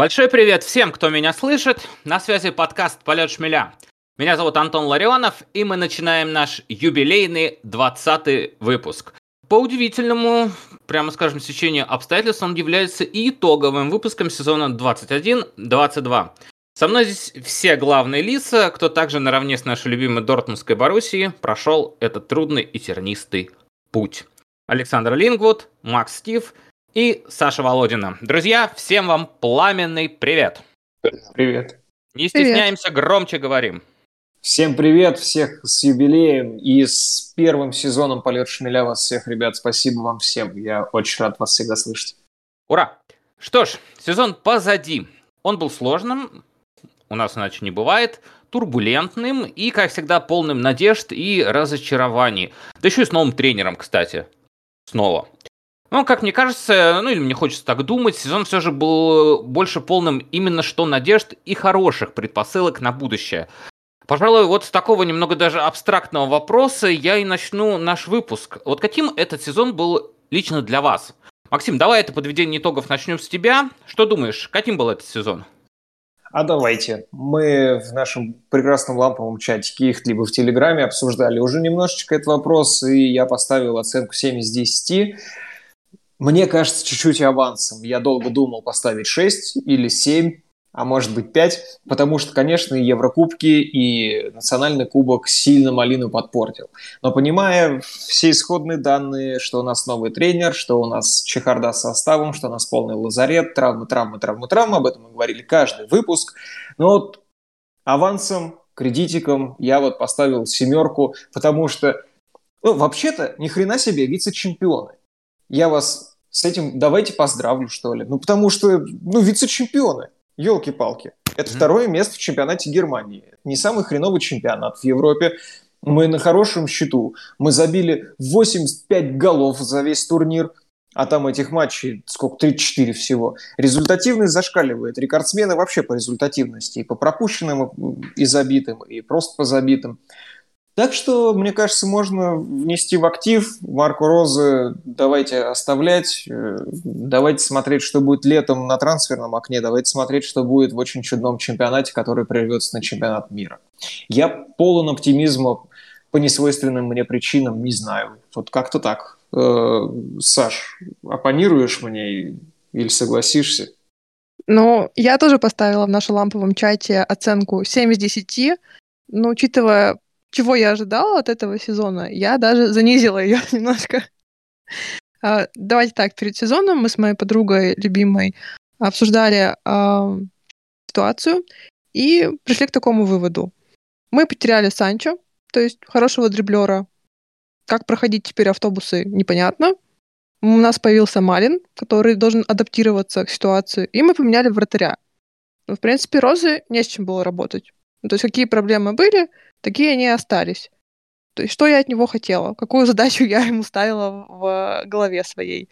Большой привет всем, кто меня слышит. На связи подкаст «Полет шмеля». Меня зовут Антон Ларионов, и мы начинаем наш юбилейный 20 выпуск. По удивительному, прямо скажем, сечению обстоятельств он является и итоговым выпуском сезона 21-22. Со мной здесь все главные лица, кто также наравне с нашей любимой Дортмундской Боруссией прошел этот трудный и тернистый путь. Александр Лингвуд, Макс Стив – и Саша Володина. Друзья, всем вам пламенный привет. Привет. Не стесняемся, привет. громче говорим. Всем привет, всех с юбилеем и с первым сезоном «Полет шмеля» вас всех, ребят. Спасибо вам всем. Я очень рад вас всегда слышать. Ура! Что ж, сезон позади. Он был сложным, у нас иначе не бывает, турбулентным и, как всегда, полным надежд и разочарований. Да еще и с новым тренером, кстати. Снова. Ну, как мне кажется, ну или мне хочется так думать, сезон все же был больше полным именно что надежд и хороших предпосылок на будущее. Пожалуй, вот с такого немного даже абстрактного вопроса я и начну наш выпуск. Вот каким этот сезон был лично для вас? Максим, давай это подведение итогов начнем с тебя. Что думаешь, каким был этот сезон? А давайте. Мы в нашем прекрасном ламповом чатике, их либо в Телеграме обсуждали уже немножечко этот вопрос, и я поставил оценку 7 из 10. Мне кажется, чуть-чуть авансом. Я долго думал поставить 6 или 7, а может быть 5, потому что, конечно, и Еврокубки, и Национальный кубок сильно малину подпортил. Но понимая все исходные данные, что у нас новый тренер, что у нас чехарда с составом, что у нас полный лазарет, травмы, травмы, травмы, травмы, об этом мы говорили каждый выпуск. Но вот авансом, кредитиком я вот поставил семерку, потому что, ну, вообще-то, ни хрена себе вице-чемпионы. Я вас с этим давайте поздравлю, что ли. Ну, потому что, ну, вице-чемпионы, елки-палки. Это mm-hmm. второе место в чемпионате Германии. Не самый хреновый чемпионат в Европе. Мы на хорошем счету. Мы забили 85 голов за весь турнир. А там этих матчей, сколько, 34 всего. Результативность зашкаливает. Рекордсмены вообще по результативности. И по пропущенным, и забитым, и просто по забитым. Так что, мне кажется, можно внести в актив Марку Розы, давайте оставлять, э, давайте смотреть, что будет летом на трансферном окне, давайте смотреть, что будет в очень чудном чемпионате, который прервется на чемпионат мира. Я полон оптимизма по несвойственным мне причинам, не знаю. Вот как-то так. Э, Саш, оппонируешь мне или согласишься? Ну, я тоже поставила в нашем ламповом чате оценку 7 из 10, но учитывая чего я ожидала от этого сезона, я даже занизила ее немножко. А, давайте так, перед сезоном мы с моей подругой любимой обсуждали а, ситуацию и пришли к такому выводу. Мы потеряли Санчо, то есть хорошего дриблера. Как проходить теперь автобусы, непонятно. У нас появился Малин, который должен адаптироваться к ситуации, и мы поменяли вратаря. Но, в принципе, Розы не с чем было работать. Ну, то есть какие проблемы были, такие они и остались. То есть что я от него хотела? Какую задачу я ему ставила в голове своей?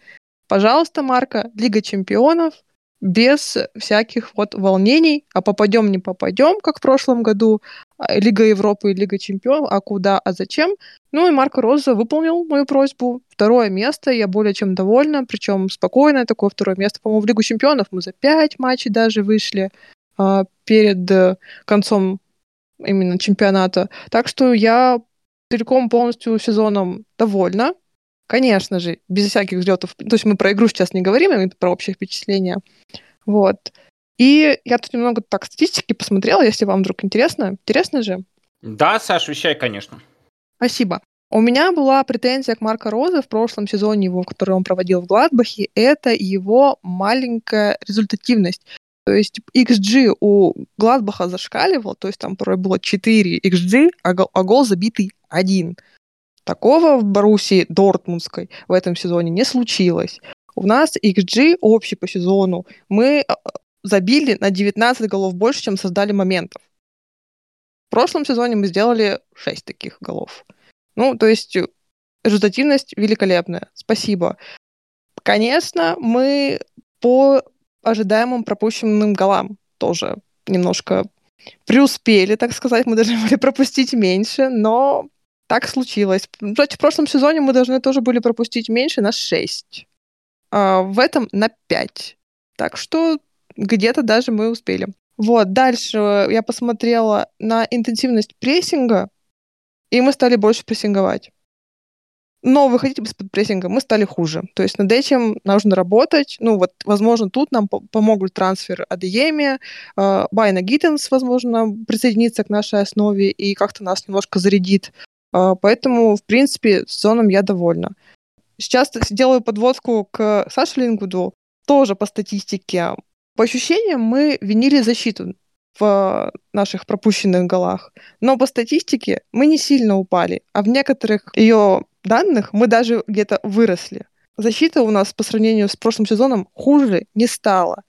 Пожалуйста, Марка, Лига чемпионов, без всяких вот волнений, а попадем, не попадем, как в прошлом году, а, Лига Европы и Лига Чемпионов, а куда, а зачем. Ну и Марко Роза выполнил мою просьбу. Второе место, я более чем довольна, причем спокойное такое второе место. По-моему, в Лигу Чемпионов мы за пять матчей даже вышли. А, перед э, концом именно чемпионата. Так что я целиком полностью сезоном довольна. Конечно же, без всяких взлетов. То есть мы про игру сейчас не говорим, а про общее впечатление. Вот. И я тут немного так статистики посмотрела, если вам вдруг интересно. Интересно же? Да, Саш, вещай, конечно. Спасибо. У меня была претензия к Марко Розе в прошлом сезоне, его, который он проводил в Гладбахе, это его маленькая результативность. То есть XG у Гладбаха зашкаливал, то есть там порой было 4 XG, а гол, а гол забитый один. Такого в Боруссии Дортмундской в этом сезоне не случилось. У нас XG общий по сезону. Мы а, забили на 19 голов больше, чем создали моментов. В прошлом сезоне мы сделали 6 таких голов. Ну, то есть результативность великолепная. Спасибо. Конечно, мы по ожидаемым пропущенным голам тоже немножко преуспели, так сказать. Мы должны были пропустить меньше, но так случилось. Кстати, в прошлом сезоне мы должны тоже были пропустить меньше на 6. А в этом на 5. Так что где-то даже мы успели. Вот, дальше я посмотрела на интенсивность прессинга, и мы стали больше прессинговать. Но выходить из-под прессинга мы стали хуже. То есть над этим нужно работать. Ну вот, возможно, тут нам помогут трансфер Адееми, э, Байна Гиттенс, возможно, присоединиться к нашей основе и как-то нас немножко зарядит. Э, поэтому, в принципе, сезоном я довольна. Сейчас делаю подводку к Саше Лингвуду. Тоже по статистике. По ощущениям, мы винили защиту в наших пропущенных голах. Но по статистике мы не сильно упали, а в некоторых ее данных мы даже где-то выросли. Защита у нас по сравнению с прошлым сезоном хуже не стала.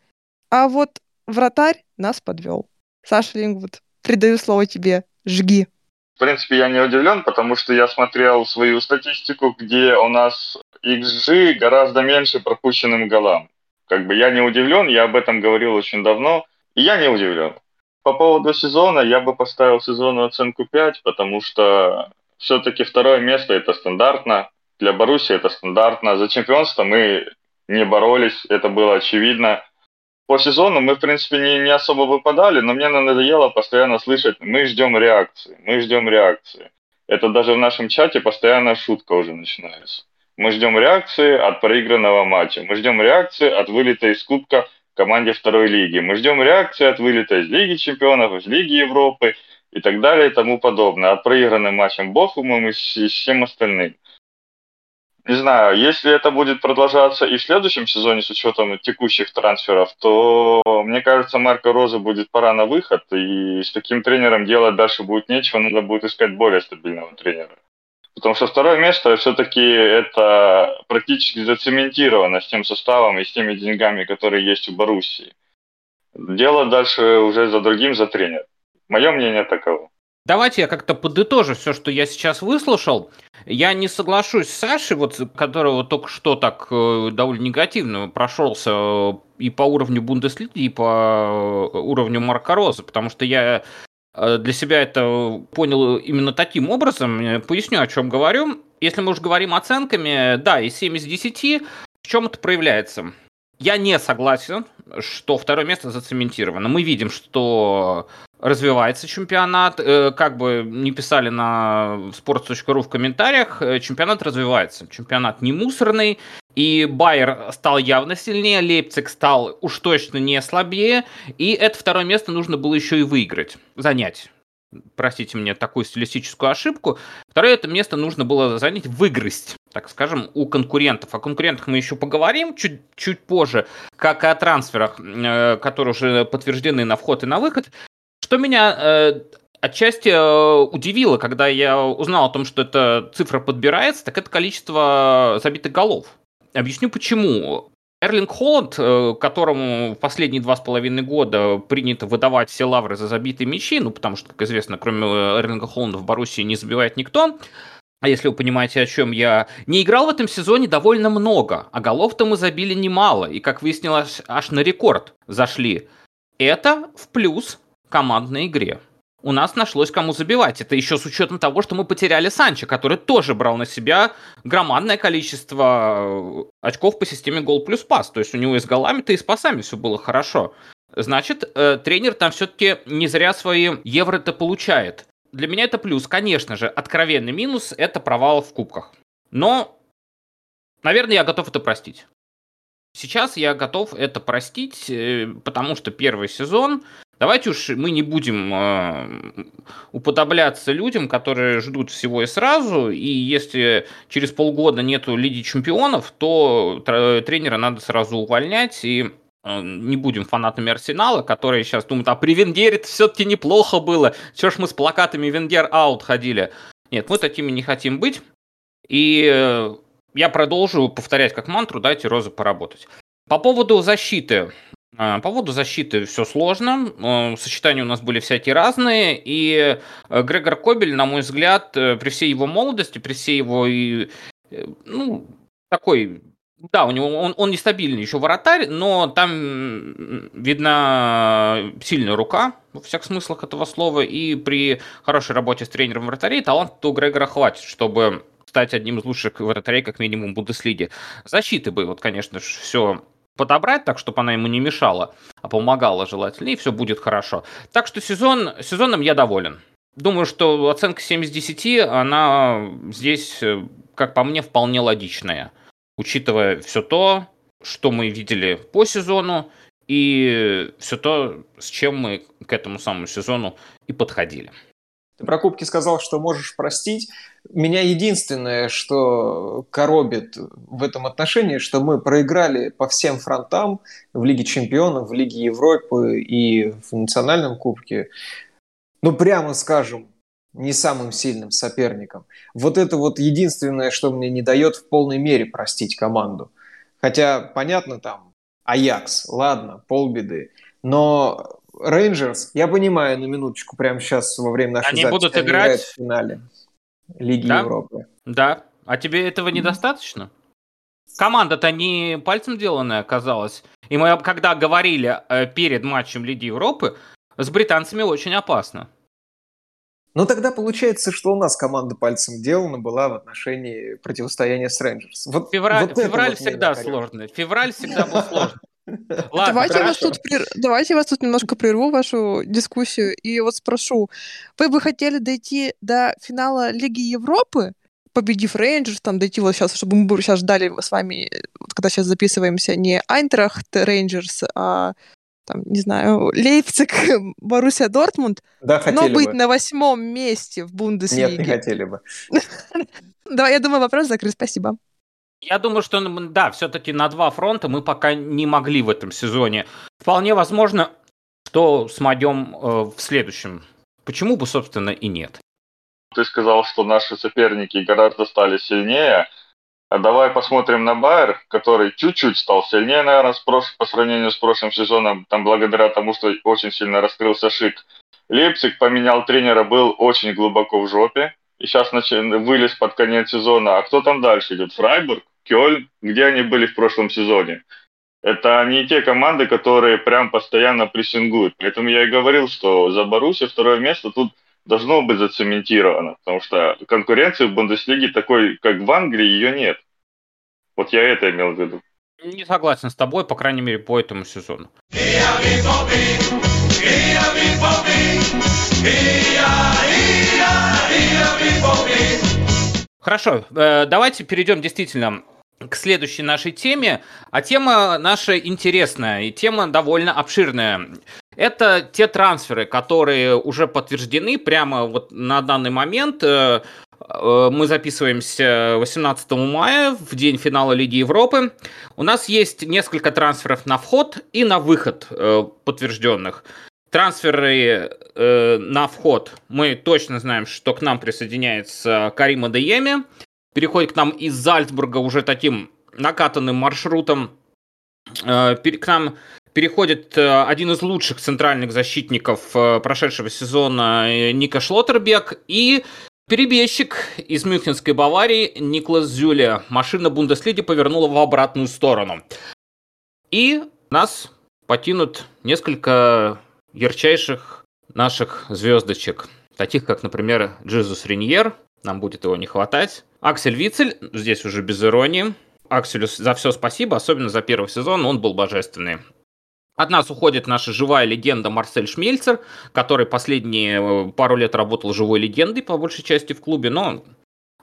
А вот вратарь нас подвел. Саша Лингвуд, передаю слово тебе. Жги. В принципе, я не удивлен, потому что я смотрел свою статистику, где у нас XG гораздо меньше пропущенным голам. Как бы я не удивлен, я об этом говорил очень давно, и я не удивлен. По поводу сезона я бы поставил сезону оценку 5, потому что все-таки второе место это стандартно. Для Боруссии это стандартно. За чемпионство мы не боролись, это было очевидно. По сезону мы, в принципе, не, не особо выпадали, но мне надоело постоянно слышать, мы ждем реакции, мы ждем реакции. Это даже в нашем чате постоянно шутка уже начинается. Мы ждем реакции от проигранного матча. Мы ждем реакции от вылета из Кубка команде второй лиги. Мы ждем реакции от вылета из Лиги чемпионов, из Лиги Европы и так далее и тому подобное. От проигранным матчем Бохумом и всем остальным. Не знаю, если это будет продолжаться и в следующем сезоне с учетом текущих трансферов, то, мне кажется, Марко Роза будет пора на выход, и с таким тренером делать дальше будет нечего, надо будет искать более стабильного тренера. Потому что второе место все-таки это практически зацементировано с тем составом и с теми деньгами, которые есть у Боруссии. Дело дальше уже за другим, за тренер. Мое мнение таково. Давайте я как-то подытожу все, что я сейчас выслушал. Я не соглашусь с Сашей, вот, которого только что так э, довольно негативно прошелся э, и по уровню Бундеслиги, и по э, уровню Марка Роза, потому что я Э, для себя это понял именно таким образом. Поясню, о чем говорю. Если мы уже говорим оценками, да, и 7 из 10, в чем это проявляется? Я не согласен, что второе место зацементировано. Мы видим, что развивается чемпионат. Э, как бы не писали на sports.ru в комментариях, э, чемпионат развивается. Чемпионат не мусорный, и Байер стал явно сильнее, Лейпциг стал уж точно не слабее, и это второе место нужно было еще и выиграть, занять. Простите мне такую стилистическую ошибку. Второе это место нужно было занять, выиграть, так скажем, у конкурентов. О конкурентах мы еще поговорим чуть, чуть позже, как и о трансферах, э, которые уже подтверждены на вход и на выход. Что меня э, отчасти э, удивило, когда я узнал о том, что эта цифра подбирается, так это количество забитых голов. Объясню почему. Эрлинг Холланд, которому в последние два с половиной года принято выдавать все лавры за забитые мячи, ну, потому что, как известно, кроме Эрлинга Холланда в Боруссии не забивает никто, а если вы понимаете, о чем я, не играл в этом сезоне довольно много, а голов-то мы забили немало, и, как выяснилось, аж на рекорд зашли. Это в плюс командной игре у нас нашлось кому забивать. Это еще с учетом того, что мы потеряли Санчо, который тоже брал на себя громадное количество э, очков по системе гол плюс пас. То есть у него и с голами-то, и с пасами все было хорошо. Значит, э, тренер там все-таки не зря свои евро-то получает. Для меня это плюс. Конечно же, откровенный минус – это провал в кубках. Но, наверное, я готов это простить. Сейчас я готов это простить, э, потому что первый сезон Давайте уж мы не будем э, уподобляться людям, которые ждут всего и сразу, и если через полгода нету Лиги Чемпионов, то тренера надо сразу увольнять, и не будем фанатами Арсенала, которые сейчас думают, а при Венгере все-таки неплохо было, чего ж мы с плакатами Венгер аут ходили. Нет, мы такими не хотим быть, и э, я продолжу повторять как мантру, дайте Розы поработать. По поводу защиты. А, по поводу защиты все сложно. Сочетания у нас были всякие разные. И э, Грегор Кобель, на мой взгляд, э, при всей его молодости, при всей его э, ну, такой да, у него он, он нестабильный еще вратарь, но там видна сильная рука, во всех смыслах этого слова, и при хорошей работе с тренером вратарей талант у Грегора хватит, чтобы стать одним из лучших вратарей, как минимум, Бундеслиги. Защиты бы, вот, конечно, все подобрать так, чтобы она ему не мешала, а помогала желательно, и все будет хорошо. Так что сезон, сезоном я доволен. Думаю, что оценка 7 из 10, она здесь, э, как по мне, вполне логичная, учитывая все то, что мы видели по сезону, и все то, с чем мы к этому самому сезону и подходили. Ты про кубки сказал, что можешь простить. Меня единственное, что коробит в этом отношении, что мы проиграли по всем фронтам в Лиге Чемпионов, в Лиге Европы и в Национальном кубке. Ну, прямо скажем, не самым сильным соперником. Вот это вот единственное, что мне не дает в полной мере простить команду. Хотя, понятно, там Аякс, ладно, полбеды. Но Рейнджерс, я понимаю, на минуточку, прямо сейчас во время нашей Они будут играть в финале Лиги да? Европы. Да. А тебе этого недостаточно? Команда-то не пальцем деланная оказалась. И мы, когда говорили э, перед матчем Лиги Европы, с британцами очень опасно. Ну тогда получается, что у нас команда пальцем делана была в отношении противостояния с Рейнджерс. Вот, февраль вот февраль вот всегда сложный. Февраль всегда был сложный. Ладно, давайте, вас тут прер... давайте вас тут немножко прерву, вашу дискуссию, и вот спрошу. Вы бы хотели дойти до финала Лиги Европы, победив Рейнджерс, там дойти вот сейчас, чтобы мы сейчас ждали с вами, вот когда сейчас записываемся, не Айнтрахт Рейнджерс, а там, не знаю, Лейпциг, Боруссия Дортмунд, да, но быть бы. на восьмом месте в Бундеслиге. Нет, не хотели бы. Да, я думаю, вопрос закрыт. Спасибо. Я думаю, что да, все-таки на два фронта мы пока не могли в этом сезоне. Вполне возможно, что смогем э, в следующем. Почему бы, собственно, и нет. Ты сказал, что наши соперники гораздо стали сильнее. А давай посмотрим на Байер, который чуть-чуть стал сильнее, наверное, прош... по сравнению с прошлым сезоном, там благодаря тому, что очень сильно раскрылся Шик. Лейпциг поменял тренера, был очень глубоко в жопе, и сейчас нач... вылез под конец сезона. А кто там дальше идет? Фрайбург? Кёльн? Где они были в прошлом сезоне? Это не те команды, которые прям постоянно прессингуют. Поэтому я и говорил, что за Боруссию второе место тут должно быть зацементировано, потому что конкуренции в Бундеслиге такой, как в Англии, ее нет. Вот я это имел в виду. Не согласен с тобой, по крайней мере, по этому сезону. Хорошо, э, давайте перейдем действительно к следующей нашей теме. А тема наша интересная, и тема довольно обширная. Это те трансферы, которые уже подтверждены прямо вот на данный момент. Э, э, мы записываемся 18 мая, в день финала Лиги Европы. У нас есть несколько трансферов на вход и на выход э, подтвержденных. Трансферы на вход. Мы точно знаем, что к нам присоединяется Карима Дееми. Переходит к нам из Зальцбурга уже таким накатанным маршрутом. К нам переходит э, один из лучших центральных защитников э, прошедшего сезона э, Ника Шлоттербек и перебежчик из Мюнхенской Баварии Никлас Зюля. Машина Бундеслиги повернула в обратную сторону. И нас потянут несколько ярчайших наших звездочек, таких как, например, Джезус Риньер, нам будет его не хватать. Аксель Вицель, здесь уже без иронии. Акселю за все спасибо, особенно за первый сезон, он был божественный. От нас уходит наша живая легенда Марсель Шмельцер, который последние э, пару лет работал живой легендой, по большей части, в клубе, но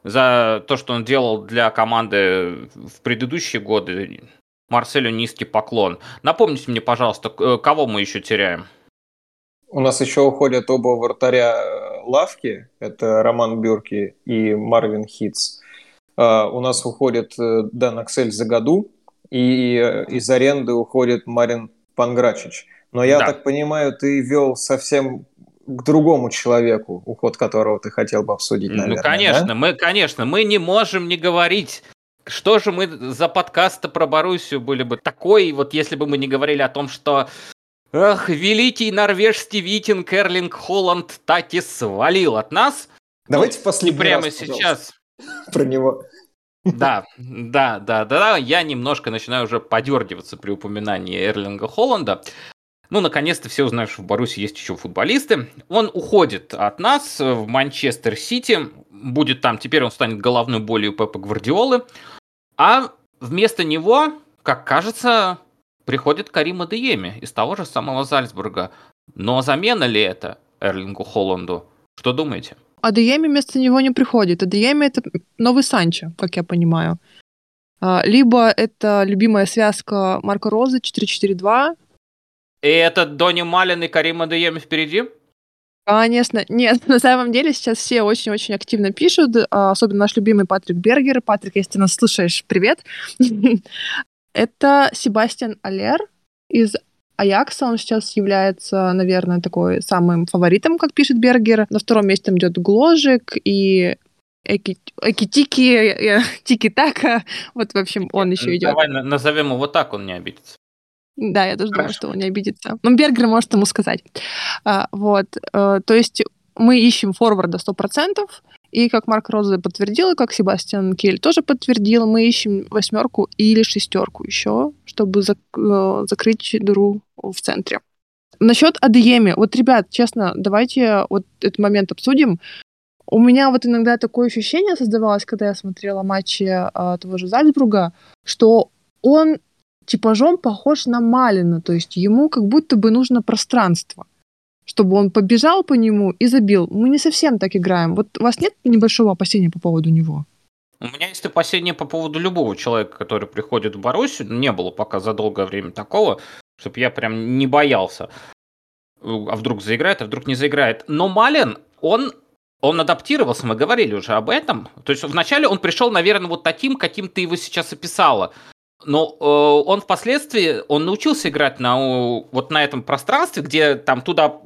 за то, что он делал для команды в предыдущие годы, Марселю низкий поклон. Напомните мне, пожалуйста, э, кого мы еще теряем? У нас еще уходят оба вратаря э, лавки, это Роман Бюрки и Марвин Хитц. У нас уходит Дан Аксель за году, и из аренды уходит Марин Панграчич. Но я да. так понимаю, ты вел совсем к другому человеку, уход которого ты хотел бы обсудить, ну, наверное. Ну, конечно, да? мы, конечно, мы не можем не говорить. Что же мы за подкаст про Боруссию были бы такой, вот если бы мы не говорили о том, что Ах, великий норвежский викинг Эрлинг Холланд таки свалил от нас. Давайте ну, последний прямо раз, сейчас про него. Да, да, да, да, я немножко начинаю уже подергиваться при упоминании Эрлинга Холланда. Ну, наконец-то все узнают, что в Баруси есть еще футболисты. Он уходит от нас в Манчестер Сити. Будет там, теперь он станет головной болью Пепа Гвардиолы. А вместо него, как кажется, приходит Карим Адееми из того же самого Зальцбурга. Но замена ли это Эрлингу Холланду? Что думаете? Адееми вместо него не приходит. Адееми — это новый Санчо, как я понимаю. А, либо это любимая связка Марка Розы 4-4-2. И это Дони Малин и Карим Адееми впереди? Конечно. Нет, на самом деле сейчас все очень-очень активно пишут, а, особенно наш любимый Патрик Бергер. Патрик, если ты нас слышишь, привет. Это Себастьян Алер из Аякса, он сейчас является, наверное, такой самым фаворитом, как пишет Бергер. На втором месте идет Гложик и Эки-тики, Тики-така. Вот, в общем, он еще идет. Давай назовем его так, он не обидится. Да, я тоже Хорошо. думаю, что он не обидится. Но Бергер может ему сказать. А, вот. А, то есть мы ищем форварда 100%, и как Марк Роза подтвердил, и как Себастьян Кель тоже подтвердил, мы ищем восьмерку или шестерку еще, чтобы зак- э, закрыть дыру в центре. Насчет Адееми. Вот, ребят, честно, давайте вот этот момент обсудим. У меня вот иногда такое ощущение создавалось, когда я смотрела матчи а, того же Зальцбурга, что он типажом похож на Малина, то есть ему как будто бы нужно пространство чтобы он побежал по нему и забил. Мы не совсем так играем. Вот у вас нет небольшого опасения по поводу него? У меня есть опасения по поводу любого человека, который приходит в Боруссию. Не было пока за долгое время такого, чтобы я прям не боялся. А вдруг заиграет, а вдруг не заиграет. Но Малин, он он адаптировался, мы говорили уже об этом. То есть вначале он пришел, наверное, вот таким, каким ты его сейчас описала. Но э, он впоследствии, он научился играть на, вот на этом пространстве, где там туда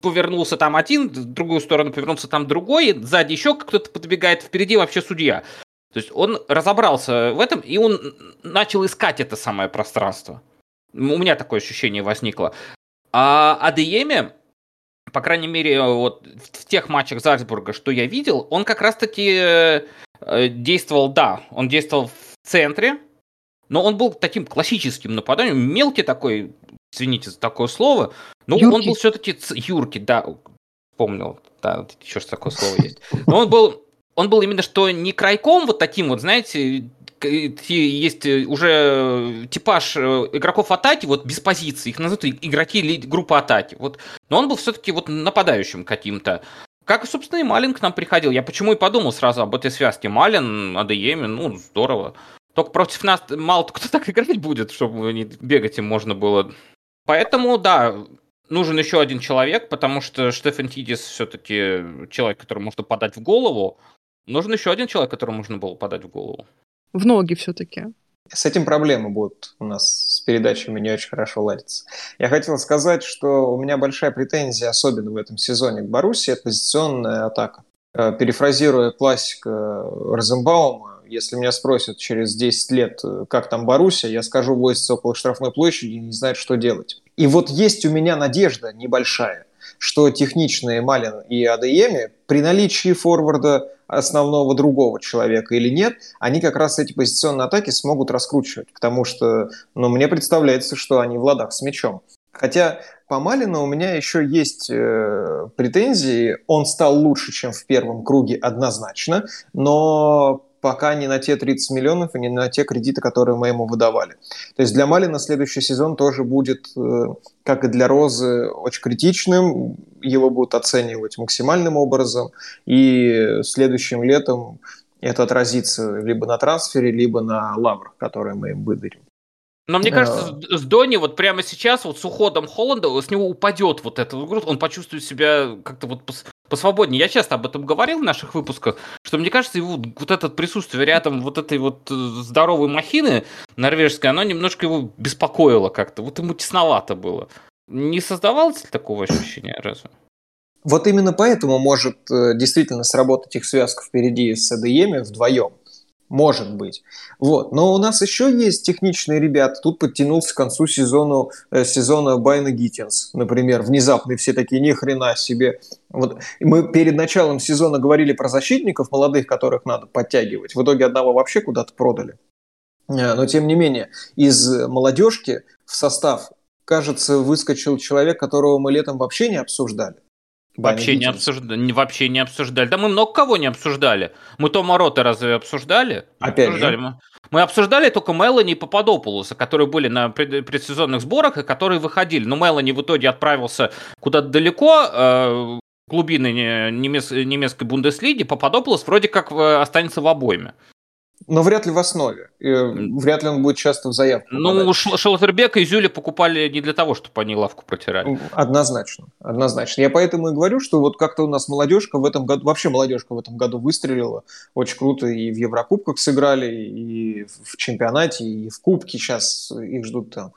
повернулся там один, в другую сторону повернулся там другой, сзади еще кто-то подбегает, впереди вообще судья. То есть он разобрался в этом, и он начал искать это самое пространство. У меня такое ощущение возникло. А Адееме, по крайней мере, вот в тех матчах Зальцбурга, что я видел, он как раз-таки э, действовал, да, он действовал в центре, но он был таким классическим нападанием, мелкий такой, извините за такое слово, но Юрки. он был все-таки Юрки, да, помнил, да, еще что такое слово есть. Но он был, он был именно что не крайком вот таким вот, знаете, есть уже типаж э, игроков атаки, вот без позиции, их называют игроки группы атаки. Вот. Но он был все-таки вот нападающим каким-то. Как, собственно, и Малин к нам приходил. Я почему и подумал сразу об этой связке. Малин, АДЕМ, ну, здорово. Только против нас мало кто так играть будет, чтобы не бегать им можно было. Поэтому, да, нужен еще один человек, потому что Штефан Тидис все-таки человек, которому можно подать в голову. Нужен еще один человек, которому можно было подать в голову. В ноги все-таки. С этим проблемы будут у нас с передачами не очень хорошо ладиться. Я хотел сказать, что у меня большая претензия, особенно в этом сезоне к Баруси, это позиционная атака. Э, перефразируя классика Розенбаума, если меня спросят через 10 лет, э, как там Боруссия, я скажу, возится около штрафной площади и не знает, что делать. И вот есть у меня надежда небольшая, что техничные Малин и АДМи при наличии форварда основного другого человека или нет, они как раз эти позиционные атаки смогут раскручивать, потому что ну, мне представляется, что они в ладах с мячом. Хотя по Малину у меня еще есть э, претензии. Он стал лучше, чем в первом круге однозначно, но пока не на те 30 миллионов и не на те кредиты, которые мы ему выдавали. То есть для Малина следующий сезон тоже будет, э, как и для Розы, очень критичным. Его будут оценивать максимальным образом. И следующим летом это отразится либо на трансфере, либо на лаврах, которые мы им выдарим. Но мне кажется, с Дони вот прямо сейчас, вот с уходом Холланда, с него упадет вот этот груз, он почувствует себя как-то вот посвободнее. Я часто об этом говорил в наших выпусках, что мне кажется, его вот это присутствие рядом вот этой вот э, здоровой махины норвежской, оно немножко его беспокоило как-то. Вот ему тесновато было. Не создавалось ли такого ощущения разве? Вот именно поэтому может э, действительно сработать их связка впереди с АДЕМи вдвоем. Может быть. Вот. Но у нас еще есть техничные ребята. Тут подтянулся к концу сезону, э, сезона Байна Гиттинс, например. Внезапно все такие, ни хрена себе. Вот мы перед началом сезона говорили про защитников молодых, которых надо подтягивать. В итоге одного вообще куда-то продали. Э, но тем не менее, из молодежки в состав, кажется, выскочил человек, которого мы летом вообще не обсуждали. Вообще не, обсуждали, вообще не обсуждали. Да мы много кого не обсуждали. Мы Тома Рота разве обсуждали? Опять обсуждали. же. Мы, мы обсуждали только Мелани и Пападопулуса, которые были на пред, предсезонных сборах и которые выходили. Но Мелани в итоге отправился куда-то далеко, э, глубины немец, немецкой Бундеслиги. Пападопулос вроде как э, останется в обойме. Но вряд ли в основе. И вряд ли он будет часто в заявку. Ну, Шелтербека и Зюли покупали не для того, чтобы они лавку протирали. Однозначно. Однозначно. Я поэтому и говорю, что вот как-то у нас молодежка в этом году, вообще молодежка в этом году выстрелила. Очень круто и в Еврокубках сыграли, и в чемпионате, и в Кубке сейчас их ждут там.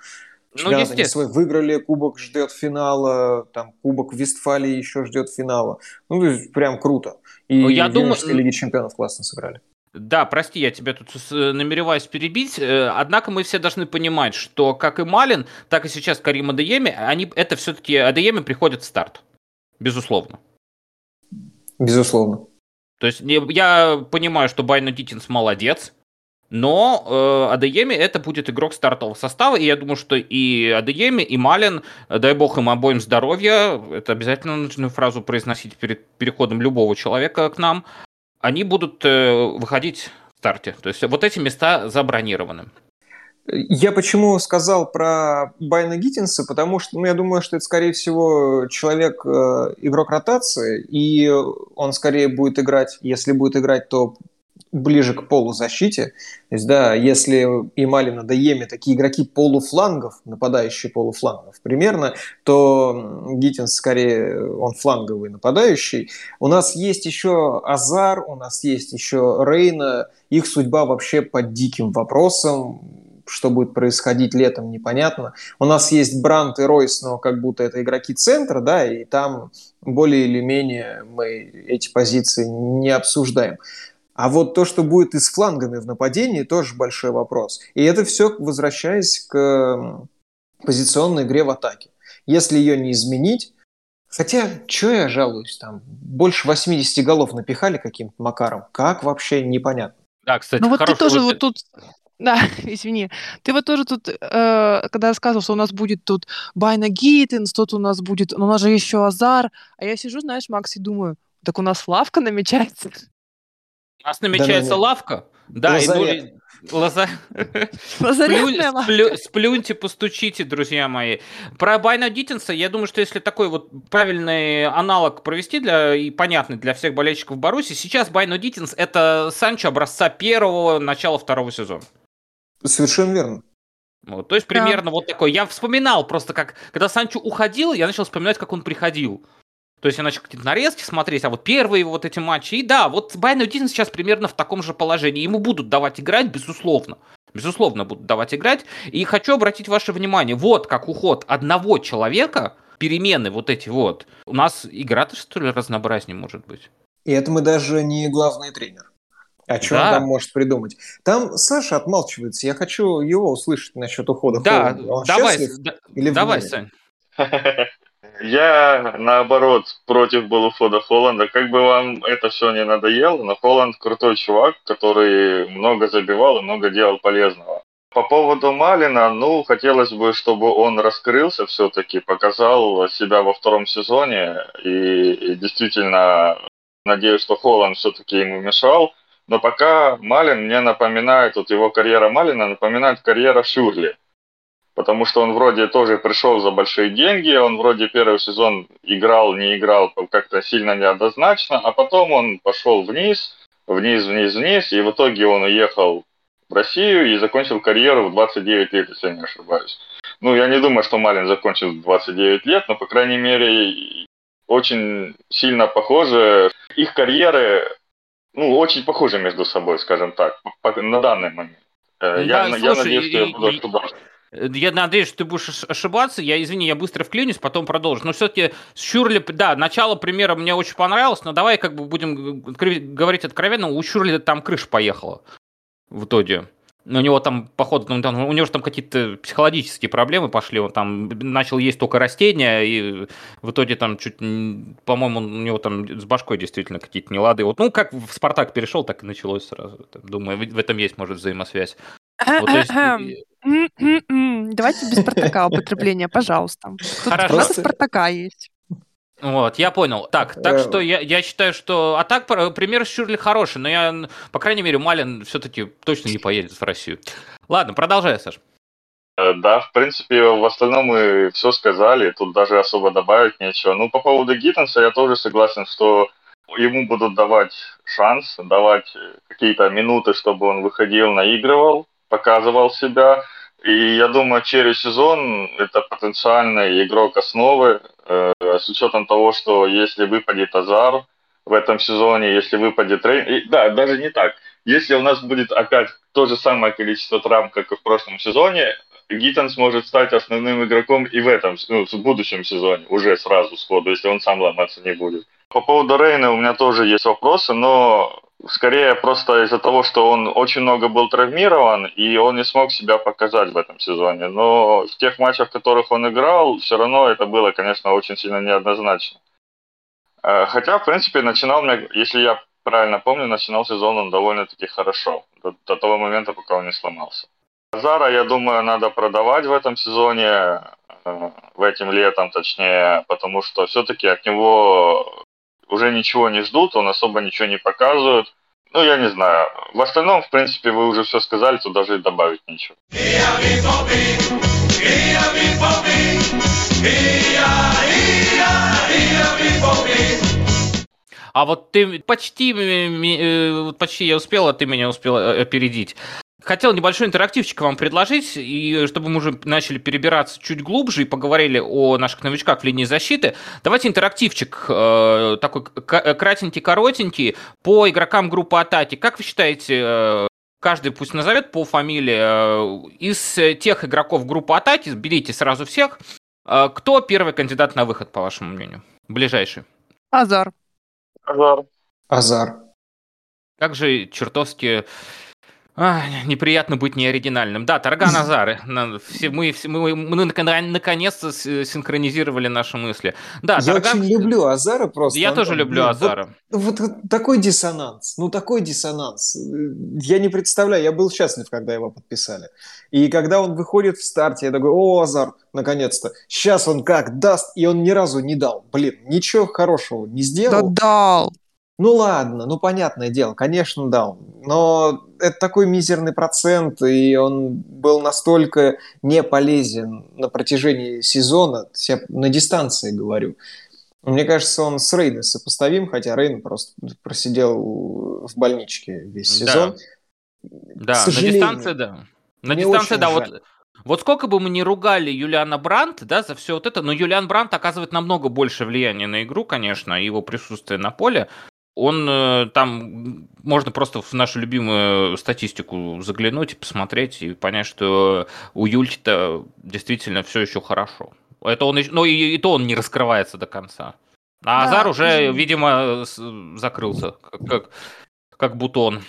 Ну, естественно. Свой выиграли, Кубок ждет финала, там Кубок Вестфалии еще ждет финала. Ну, прям круто. И ну, я думаю, Лиги Чемпионов классно сыграли. Да, прости, я тебя тут намереваюсь перебить. Э, однако мы все должны понимать, что как и Малин, так и сейчас Карим Адееми, они, это все-таки Адееми приходит в старт. Безусловно. Безусловно. То есть я понимаю, что Байно Дитинс молодец, но э, Адееми это будет игрок стартового состава, и я думаю, что и Адееми, и Малин, дай бог им обоим здоровья, это обязательно нужную фразу произносить перед переходом любого человека к нам, они будут э, выходить в старте. То есть вот эти места забронированы. Я почему сказал про Байна Гиттинса, потому что, ну, я думаю, что это, скорее всего, человек, э, игрок ротации, и он скорее будет играть, если будет играть, то ближе к полузащите. То есть, да, если и Малина, да Еми такие игроки полуфлангов, нападающие полуфлангов примерно, то Гиттинс скорее, он фланговый нападающий. У нас есть еще Азар, у нас есть еще Рейна. Их судьба вообще под диким вопросом. Что будет происходить летом, непонятно. У нас есть Брант и Ройс, но как будто это игроки центра, да, и там более или менее мы эти позиции не обсуждаем. А вот то, что будет и с флангами в нападении, тоже большой вопрос. И это все возвращаясь к позиционной игре в атаке. Если ее не изменить, хотя, что я жалуюсь, там больше 80 голов напихали каким-то макаром, как вообще непонятно. Да, кстати, Ну вот ты тоже вот тут да, извини. Ты вот тоже тут, э, когда рассказывал, что у нас будет тут Байно-Гиттенс, тут у нас будет, ну, у нас же еще Азар, а я сижу, знаешь, Макс, и думаю, так у нас лавка намечается. У нас намечается да, лавка. Да, Лазарет. и ну, Лаза... Сплю... Сплюньте, постучите, друзья мои. Про Байно-Гиттенса, я думаю, что если такой вот правильный аналог провести для и понятный для всех болельщиков Боруссии, сейчас Байно-Гиттенс это Санчо образца первого, начала второго сезона. Совершенно верно. Вот, то есть примерно да. вот такой. Я вспоминал просто как, когда Санчо уходил, я начал вспоминать, как он приходил. То есть я начал какие-то нарезки смотреть, а вот первые вот эти матчи. И да, вот Байну Дизен сейчас примерно в таком же положении. Ему будут давать играть, безусловно. Безусловно, будут давать играть. И хочу обратить ваше внимание, вот как уход одного человека, перемены вот эти вот. У нас игра-то, что ли, разнообразнее может быть. И это мы даже не главный тренер. О чем да. он там может придумать? Там Саша отмалчивается. Я хочу его услышать насчет ухода. Да, он давай, да, или давай, Сань. Я, наоборот, против был ухода Холланда. Как бы вам это все не надоело, но Холланд крутой чувак, который много забивал и много делал полезного. По поводу Малина, ну, хотелось бы, чтобы он раскрылся все-таки, показал себя во втором сезоне. И, и действительно, надеюсь, что Холланд все-таки ему мешал. Но пока Малин мне напоминает, вот его карьера Малина напоминает карьера Шурли потому что он вроде тоже пришел за большие деньги, он вроде первый сезон играл, не играл как-то сильно неоднозначно, а потом он пошел вниз, вниз, вниз, вниз, и в итоге он уехал в Россию и закончил карьеру в 29 лет, если я не ошибаюсь. Ну, я не думаю, что Малин закончил в 29 лет, но, по крайней мере, очень сильно похожи. Их карьеры, ну, очень похожи между собой, скажем так, на данный момент. Э, да, я, слушай, я надеюсь, что я буду ошибаться. Э, я надеюсь, что ты будешь ошибаться. Я, извини, я быстро вклинюсь, потом продолжу. Но все-таки Шурли, да, начало примера мне очень понравилось, но давай как бы будем говорить откровенно, у Шурли там крыша поехала в итоге. У него там, походу, ну, там, у него же там какие-то психологические проблемы пошли. Он там начал есть только растения, и в итоге там чуть, по-моему, у него там с башкой действительно какие-то нелады. Вот, ну, как в Спартак перешел, так и началось сразу. Думаю, в этом есть, может, взаимосвязь. Вот, есть... Давайте без Спартака употребления, пожалуйста. Тут Хорошо. Спартака есть. Вот, я понял. Так, так что я, я считаю, что... А так, пример Шюрли хороший, но я, по крайней мере, Малин все-таки точно не поедет в Россию. Ладно, продолжай, Саш. Э, да, в принципе, в остальном мы все сказали, тут даже особо добавить нечего. Ну, по поводу Гиттенса я тоже согласен, что ему будут давать шанс, давать какие-то минуты, чтобы он выходил, наигрывал, показывал себя. И я думаю, через сезон это потенциальный игрок основы, э, с учетом того, что если выпадет Азар в этом сезоне, если выпадет Рейн... И, да, даже не так. Если у нас будет опять то же самое количество травм, как и в прошлом сезоне, Гиттон сможет стать основным игроком и в этом, ну, в будущем сезоне, уже сразу сходу, если он сам ломаться не будет. По поводу Рейна у меня тоже есть вопросы, но скорее просто из-за того, что он очень много был травмирован, и он не смог себя показать в этом сезоне. Но в тех матчах, в которых он играл, все равно это было, конечно, очень сильно неоднозначно. Э, хотя, в принципе, начинал, если я правильно помню, начинал сезон он довольно-таки хорошо, до, до того момента, пока он не сломался. Зара, я думаю, надо продавать в этом сезоне, э, в этим летом точнее, потому что все-таки от него уже ничего не ждут, он особо ничего не показывает. Ну, я не знаю. В остальном, в принципе, вы уже все сказали, тут даже и добавить нечего. А вот ты почти, э, почти я успел, а ты меня успел э, опередить. Хотел небольшой интерактивчик вам предложить, и чтобы мы уже начали перебираться чуть глубже и поговорили о наших новичках в линии защиты, давайте интерактивчик э, такой кратенький-коротенький по игрокам группы атаки. Как вы считаете, э, каждый пусть назовет по фамилии, э, из тех игроков группы атаки, берите сразу всех, э, кто первый кандидат на выход, по вашему мнению? Ближайший. Азар. Азар. Азар. Как же чертовски а, неприятно быть неоригинальным. Да, Тарган Азары. Все, мы, все, мы, мы наконец-то синхронизировали наши мысли. Да, Я Тарган... очень люблю Азара просто. Я тоже люблю Азара. Вот, вот такой диссонанс. Ну, такой диссонанс. Я не представляю. Я был счастлив, когда его подписали. И когда он выходит в старте, я такой, о, Азар, наконец-то. Сейчас он как даст, и он ни разу не дал. Блин, ничего хорошего не сделал. Да дал. Ну ладно, ну понятное дело, конечно, дал. Но это такой мизерный процент, и он был настолько не полезен на протяжении сезона, я на дистанции говорю. Мне кажется, он с Рейном сопоставим, хотя Рейн просто просидел в больничке весь сезон. Да, на дистанции, да. На дистанции, да, жаль. вот вот сколько бы мы ни ругали Юлиана Брандт, да, за все вот это, но Юлиан Брандт оказывает намного больше влияния на игру, конечно, и его присутствие на поле он э, там можно просто в нашу любимую статистику заглянуть и посмотреть и понять, что у Юльки-то действительно все еще хорошо. Это он, ну и, и то он не раскрывается до конца. А да, Азар уже, видимо, закрылся, как, как, как бутон.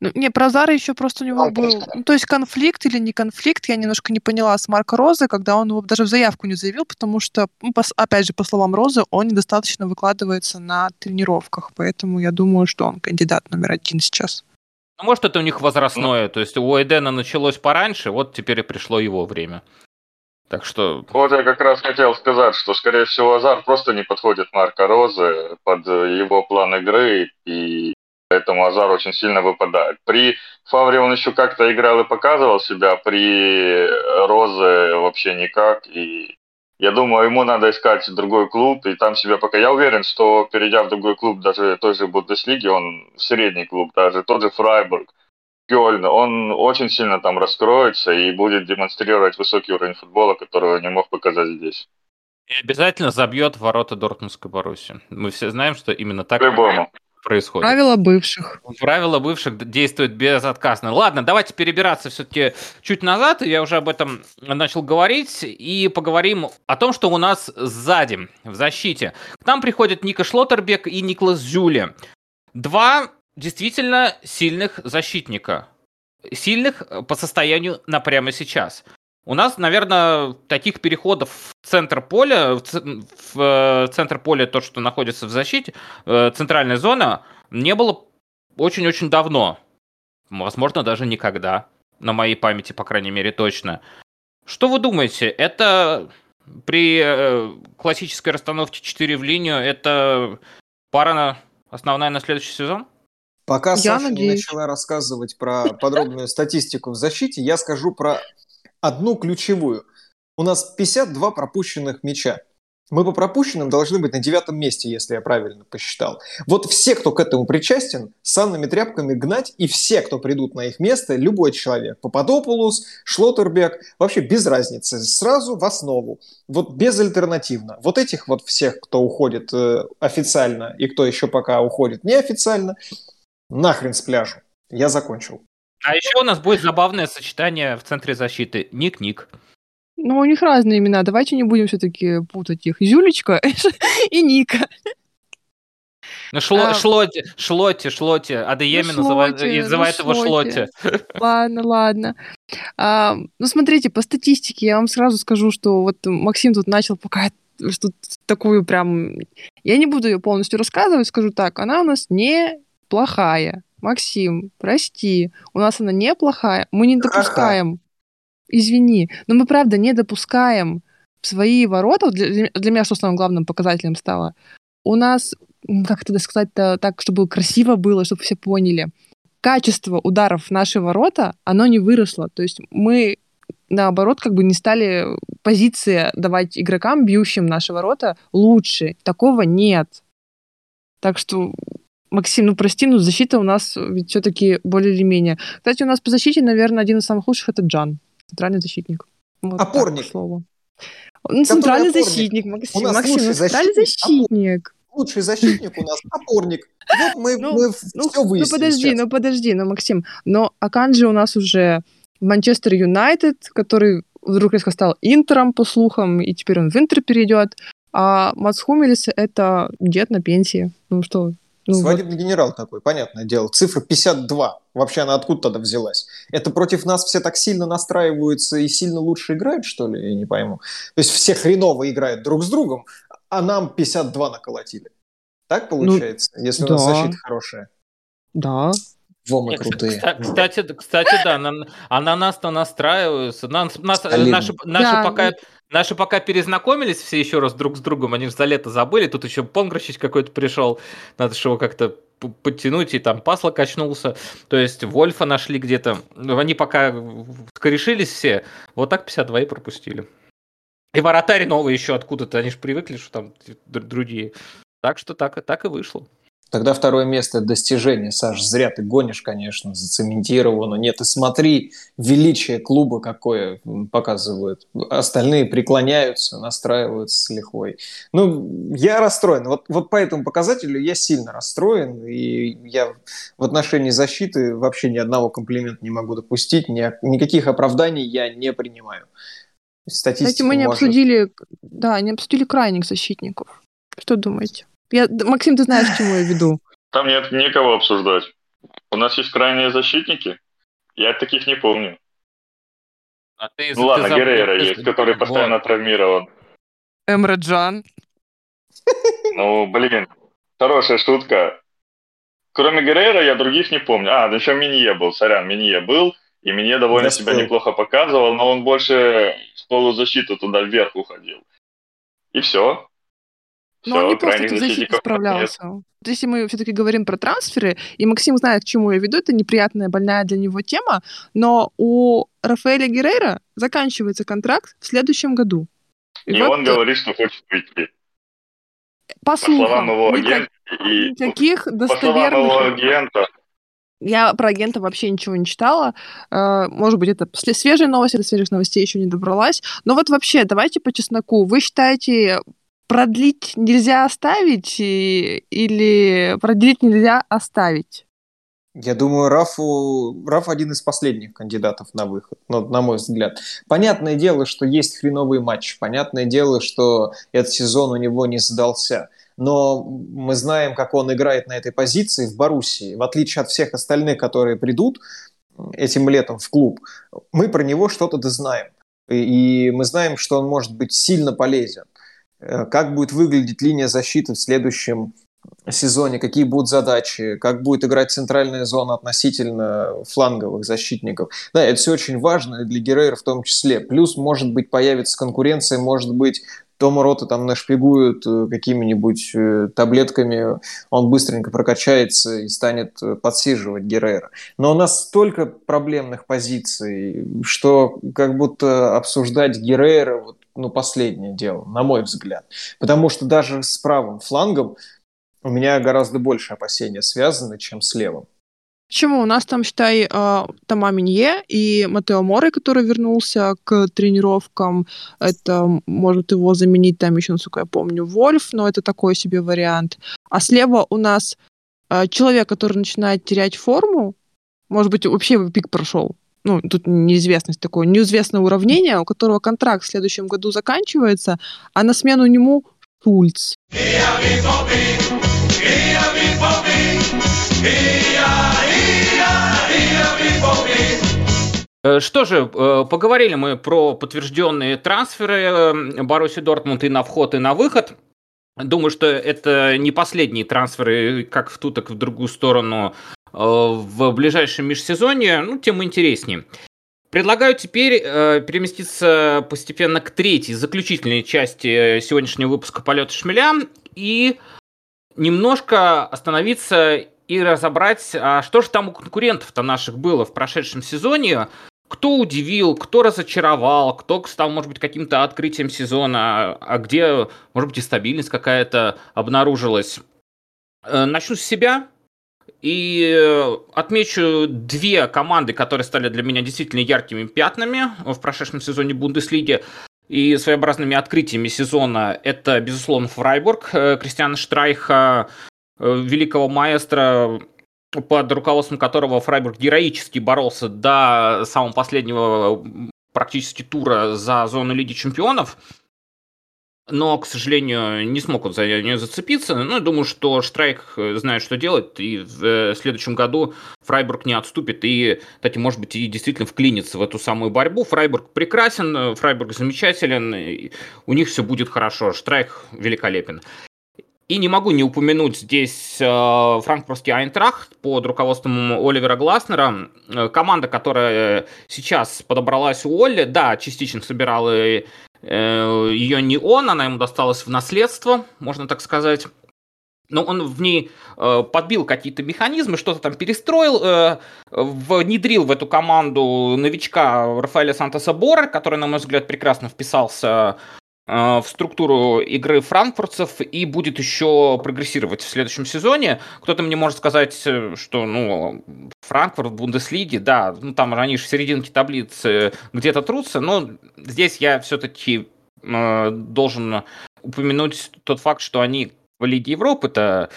Ну, не, про Зара еще просто у него а, был... Ну, то есть конфликт или не конфликт, я немножко не поняла с Марка Розы, когда он его даже в заявку не заявил, потому что, ну, по, опять же, по словам Розы, он недостаточно выкладывается на тренировках, поэтому я думаю, что он кандидат номер один сейчас. Ну, может, это у них возрастное, то есть у Эдена началось пораньше, вот теперь и пришло его время. Так что... Вот я как раз хотел сказать, что, скорее всего, Азар просто не подходит Марка Розы под его план игры, и Поэтому Азар очень сильно выпадает. При Фавре он еще как-то играл и показывал себя, при Розе вообще никак. И я думаю, ему надо искать другой клуб, и там себя пока... Я уверен, что перейдя в другой клуб, даже той же Бундеслиги, он средний клуб, даже тот же Фрайбург, Кёльн, он очень сильно там раскроется и будет демонстрировать высокий уровень футбола, который не мог показать здесь. И обязательно забьет ворота Дортмундской Баруси. Мы все знаем, что именно так... По-любому происходит. Правила бывших. Правила бывших действуют безотказно. Ладно, давайте перебираться все-таки чуть назад. Я уже об этом начал говорить. И поговорим о том, что у нас сзади, в защите. К нам приходят Ника Шлоттербек и Никлас Зюли. Два действительно сильных защитника. Сильных по состоянию на прямо сейчас. У нас, наверное, таких переходов в центр поля, в э, центр поля, то, что находится в защите, э, центральная зона, не было очень-очень давно. Возможно, даже никогда. На моей памяти, по крайней мере, точно. Что вы думаете? Это при э, классической расстановке 4 в линию это пара на основная на следующий сезон? Пока я Саша надеюсь. не начала рассказывать про подробную статистику в защите, я скажу про одну ключевую. У нас 52 пропущенных мяча. Мы по пропущенным должны быть на девятом месте, если я правильно посчитал. Вот все, кто к этому причастен, санными тряпками гнать, и все, кто придут на их место, любой человек, Пападопулус, Шлоттербек, вообще без разницы, сразу в основу, вот безальтернативно. Вот этих вот всех, кто уходит э, официально и кто еще пока уходит неофициально, нахрен с пляжа. Я закончил. А еще у нас будет забавное сочетание в центре защиты. Ник-ник. Ну, у них разные имена. Давайте не будем все-таки путать их. Зюлечка и Ника. Ну, шло, а, шлоте, шлоте, шлоте. Адееми ну, называет, называет ну, его шлоте. Ладно, ладно. А, ну, смотрите, по статистике я вам сразу скажу, что вот Максим тут начал пока что такую прям... Я не буду ее полностью рассказывать, скажу так. Она у нас не плохая. Максим, прости, у нас она неплохая. Мы не допускаем извини, но мы правда не допускаем в свои ворота, для, для меня что самым главным показателем стало, у нас, как это сказать-то так, чтобы красиво было, чтобы все поняли, качество ударов в наши ворота, оно не выросло. То есть мы, наоборот, как бы не стали позиции давать игрокам, бьющим наши ворота, лучше. Такого нет. Так что Максим, ну прости, но защита у нас ведь все-таки более или менее. Кстати, у нас по защите, наверное, один из самых лучших это Джан. Центральный защитник. Вот опорник. Так, слово. Ну, центральный опорник. защитник, Максим. У нас Максим, ну, центральный защитник. Лучший защитник у нас опорник. Вот мы, ну, мы ну, все выяснили Ну подожди, сейчас. ну подожди, ну Максим. Но Аканджи у нас уже Манчестер Юнайтед, который вдруг резко стал Интером, по слухам, и теперь он в Интер перейдет. А Мац Хумелис — это дед на пенсии. Ну что, ну, Свадебный вот. генерал такой, понятное дело. Цифра 52. Вообще она откуда тогда взялась? Это против нас все так сильно настраиваются и сильно лучше играют, что ли? Я не пойму. То есть все хреново играют друг с другом, а нам 52 наколотили. Так получается, ну, если да. у нас защита хорошая? Да. Во, мы крутые. Кстати, кстати, да, на, а на нас-то настраиваются. Нас, нас, наши, наши да. пока Наши пока перезнакомились все еще раз друг с другом, они же за лето забыли, тут еще Понграчич какой-то пришел, надо же его как-то подтянуть, и там Пасло качнулся, то есть Вольфа нашли где-то. Они пока скорешились все, вот так 52 и пропустили. И воротарь новый еще откуда-то, они же привыкли, что там другие. Так что так, так и вышло. Тогда второе место – это достижение. Саш, зря ты гонишь, конечно, зацементировано. Нет, и смотри, величие клуба какое показывают. Остальные преклоняются, настраиваются с лихвой. Ну, я расстроен. Вот, вот по этому показателю я сильно расстроен. И я в отношении защиты вообще ни одного комплимента не могу допустить. Ни, никаких оправданий я не принимаю. Статистику Кстати, мы не может... обсудили, да, не обсудили крайних защитников. Что думаете? Я, Максим, ты знаешь, к чему я веду. Там нет никого обсуждать. У нас есть крайние защитники. Я таких не помню. А ты, ну ладно, ты Геррера есть, который постоянно вот. травмирован. Эмре Джан. Ну, блин, хорошая шутка. Кроме Геррера я других не помню. А, еще Минье был, сорян, Минье был. И Минье довольно да себя неплохо показывал, но он больше в полузащиту туда вверх уходил. И все. Но он не просто в защите справлялся. Нет. Если мы все-таки говорим про трансферы, и Максим знает, к чему я веду, это неприятная, больная для него тема, но у Рафаэля Геррера заканчивается контракт в следующем году. И, и вот он говорит, что хочет уйти. По, по словам его агента. И... Никаких достоверных... По словам его агента. Я про агента вообще ничего не читала. Э, может быть, это свежие новости, до свежих новостей еще не добралась. Но вот вообще, давайте по чесноку. Вы считаете продлить нельзя оставить или продлить нельзя оставить? Я думаю, Рафу, Раф один из последних кандидатов на выход, ну, на мой взгляд. Понятное дело, что есть хреновый матч. Понятное дело, что этот сезон у него не сдался. Но мы знаем, как он играет на этой позиции в Боруссии. В отличие от всех остальных, которые придут этим летом в клуб, мы про него что-то дознаем. И мы знаем, что он может быть сильно полезен. Э, как будет выглядеть линия защиты в следующем сезоне, какие будут задачи, как будет играть центральная зона относительно фланговых защитников. Да, это все очень важно для Геррера в том числе. Плюс, может быть, появится конкуренция, может быть, Тома Рота там нашпигуют э, какими-нибудь э, таблетками, он быстренько прокачается и станет подсиживать Геррера. Но у нас столько проблемных позиций, что как будто обсуждать Геррера вот, ну, последнее дело, на мой взгляд. Потому что даже с правым флангом у меня гораздо больше опасения связаны, чем с левым. Почему? У нас там, считай, а, Тома Минье и Матео Море, который вернулся к тренировкам. Это может его заменить там еще, насколько я помню, Вольф, но это такой себе вариант. А слева у нас а, человек, который начинает терять форму, может быть, вообще его пик прошел. Ну, тут неизвестность такое, неизвестное уравнение, у которого контракт в следующем году заканчивается, а на смену нему Шульц. Э, что же, э, поговорили мы про подтвержденные трансферы э, Баруси Дортмунд и на вход, и на выход. Думаю, что это не последние трансферы как в ту, так и в другую сторону в ближайшем межсезонье, ну, тем интереснее. Предлагаю теперь э, переместиться постепенно к третьей, заключительной части сегодняшнего выпуска «Полета шмеля» и немножко остановиться и разобрать, а что же там у конкурентов-то наших было в прошедшем сезоне, кто удивил, кто разочаровал, кто стал, может быть, каким-то открытием сезона, а где, может быть, и стабильность какая-то обнаружилась. Э, начну с себя и отмечу две команды, которые стали для меня действительно яркими пятнами в прошедшем сезоне Бундеслиги и своеобразными открытиями сезона. Это, безусловно, Фрайбург э, Кристиана Штрайха, Э, великого маэстро, под руководством которого Фрайбург героически боролся до самого последнего практически тура за зону Лиги Чемпионов. Но, к сожалению, не смог он за нее зацепиться. Ну, я думаю, что Штрайк знает, что делать, и в э, следующем году Фрайбург не отступит и, кстати, может быть, и действительно вклинится в эту самую борьбу. Фрайбург прекрасен, Фрайбург замечателен, у них все будет хорошо. Штрайк великолепен. И не могу не упомянуть здесь э, франкфуртский Айнтрахт под руководством Оливера Гласнера. Э, команда, которая сейчас подобралась у Олли, да, частично собирала э, ее не он, она ему досталась в наследство, можно так сказать. Но он в ней э, подбил какие-то механизмы, что-то там перестроил, э, внедрил в эту команду новичка Рафаэля Сантоса Бора, который, на мой взгляд, прекрасно вписался Э, в структуру игры франкфуртцев и будет еще прогрессировать в следующем сезоне. Кто-то мне может сказать, э, что ну, Франкфурт в Бундеслиге, да, ну там же в серединке таблицы где-то трутся, но здесь я все-таки э, должен упомянуть тот факт, что они в Лиге Европы-то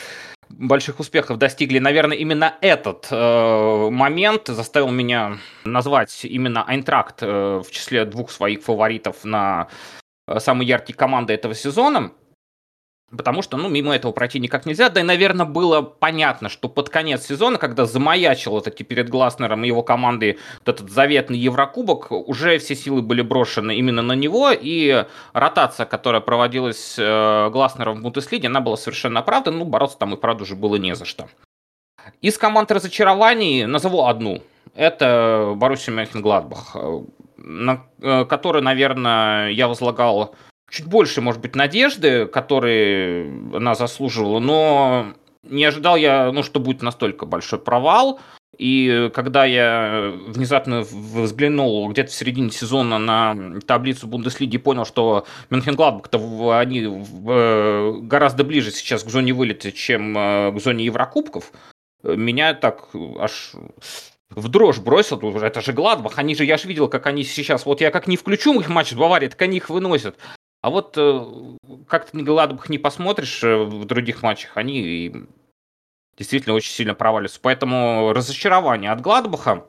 больших успехов достигли. Наверное, именно этот э, момент заставил меня назвать именно Айнтракт э, в числе двух своих фаворитов на Э, самой яркой команды этого сезона. Потому что, ну, мимо этого пройти никак нельзя. Да и, наверное, было понятно, что под конец сезона, когда замаячил эти перед Гласнером и его командой вот этот заветный Еврокубок, уже все силы были брошены именно на него, и ротация, которая проводилась э, Гласнером в Бундеслиге, она была совершенно оправдана, ну, бороться там и правда уже было не за что. Из команд разочарований назову одну. Это Боруссия Мönchengladbach на э, который, наверное, я возлагал чуть больше, может быть, надежды, которые она заслуживала, но не ожидал я, ну, что будет настолько большой провал. И когда я внезапно взглянул где-то в середине сезона на таблицу Бундеслиги и понял, что Мюнхенгладбах-то они э, гораздо ближе сейчас к зоне вылета, чем э, к зоне Еврокубков, меня так аж в дрожь бросил, это же Гладбах, они же, я же видел, как они сейчас, вот я как не включу их матч в Баварии, так они их выносят. А вот э, как ты Гладбах не посмотришь э, в других матчах, они действительно очень сильно проваливаются. Поэтому разочарование от Гладбаха.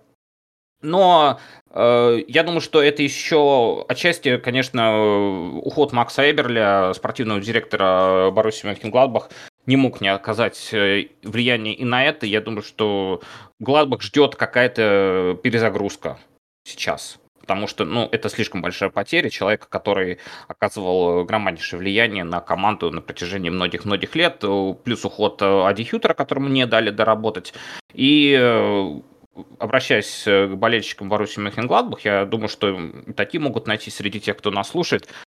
Но э, я думаю, что это еще отчасти, конечно, уход Макса Эберля, спортивного директора Боруссии Мönchengladbach, не мог не оказать э, влияние и на это. Я думаю, что Гладбах ждет какая-то перезагрузка сейчас. потому что, ну, это слишком большая потеря человека, который оказывал громаднейшее влияние на команду на протяжении многих-многих лет, плюс уход Ади Хютера, которому не дали доработать, и обращаясь к болельщикам Боруссии Мönchengladbach, я думаю, что такие могут найти среди тех, кто нас слушает, Э,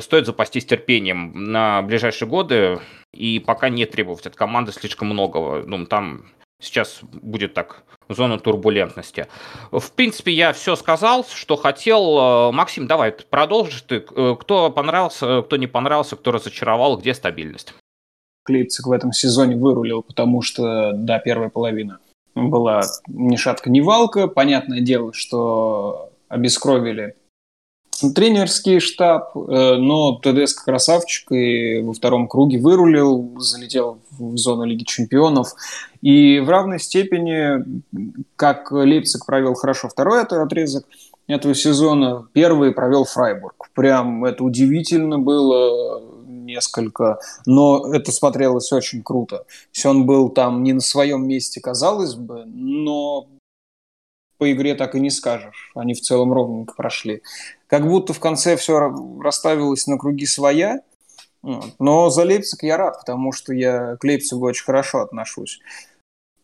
стоит запастись терпением на ближайшие годы и пока не требовать от команды слишком многого. Ну, там сейчас будет так зона турбулентности. В принципе, я все сказал, что хотел. Э, Максим, давай, продолжишь ты. Э, кто понравился, кто не понравился, кто разочаровал, где стабильность? Клейпциг в этом сезоне вырулил, потому что, да, первая половина была ни шатка, ни валка. Понятное дело, что обескровили тренерский штаб, э, но ТДСК красавчик и во втором круге вырулил, залетел в зону Лиги Чемпионов. И в равной степени, как Лейпциг провел хорошо второй отрезок этого сезона, первый провел Фрайбург. Прям это удивительно было несколько, но это смотрелось очень круто. То есть он был там не на своем месте, казалось бы, но по игре так и не скажешь. Они в целом ровненько прошли. Как будто в конце все расставилось на круги своя. Но за Лейпциг я рад, потому что я к Лейпцигу очень хорошо отношусь.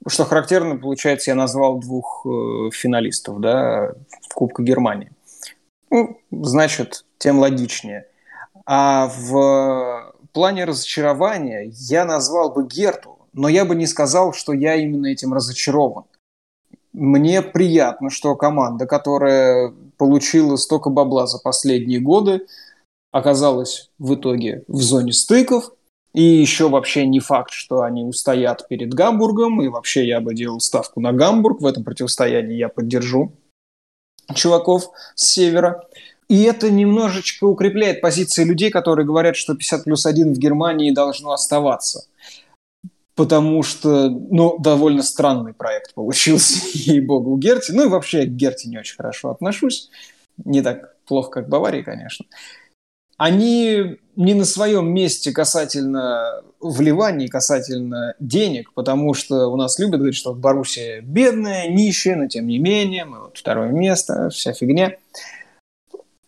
Что характерно, получается, я назвал двух э, финалистов да, в Кубке Германии. Ну, значит, тем логичнее. А в плане разочарования я назвал бы Герту, но я бы не сказал, что я именно этим разочарован мне приятно, что команда, которая получила столько бабла за последние годы, оказалась в итоге в зоне стыков. И еще вообще не факт, что они устоят перед Гамбургом. И вообще я бы делал ставку на Гамбург. В этом противостоянии я поддержу чуваков с севера. И это немножечко укрепляет позиции людей, которые говорят, что 50 плюс 1 в Германии должно оставаться потому что, ну, довольно странный проект получился, ей-богу, у Герти. Ну и вообще я к Герти не очень хорошо отношусь. Не так плохо, как Баварии, конечно. Они не на своем месте касательно вливаний, касательно денег, потому что у нас любят говорить, что Боруссия бедная, нищая, но тем не менее, мы вот второе место, вся фигня.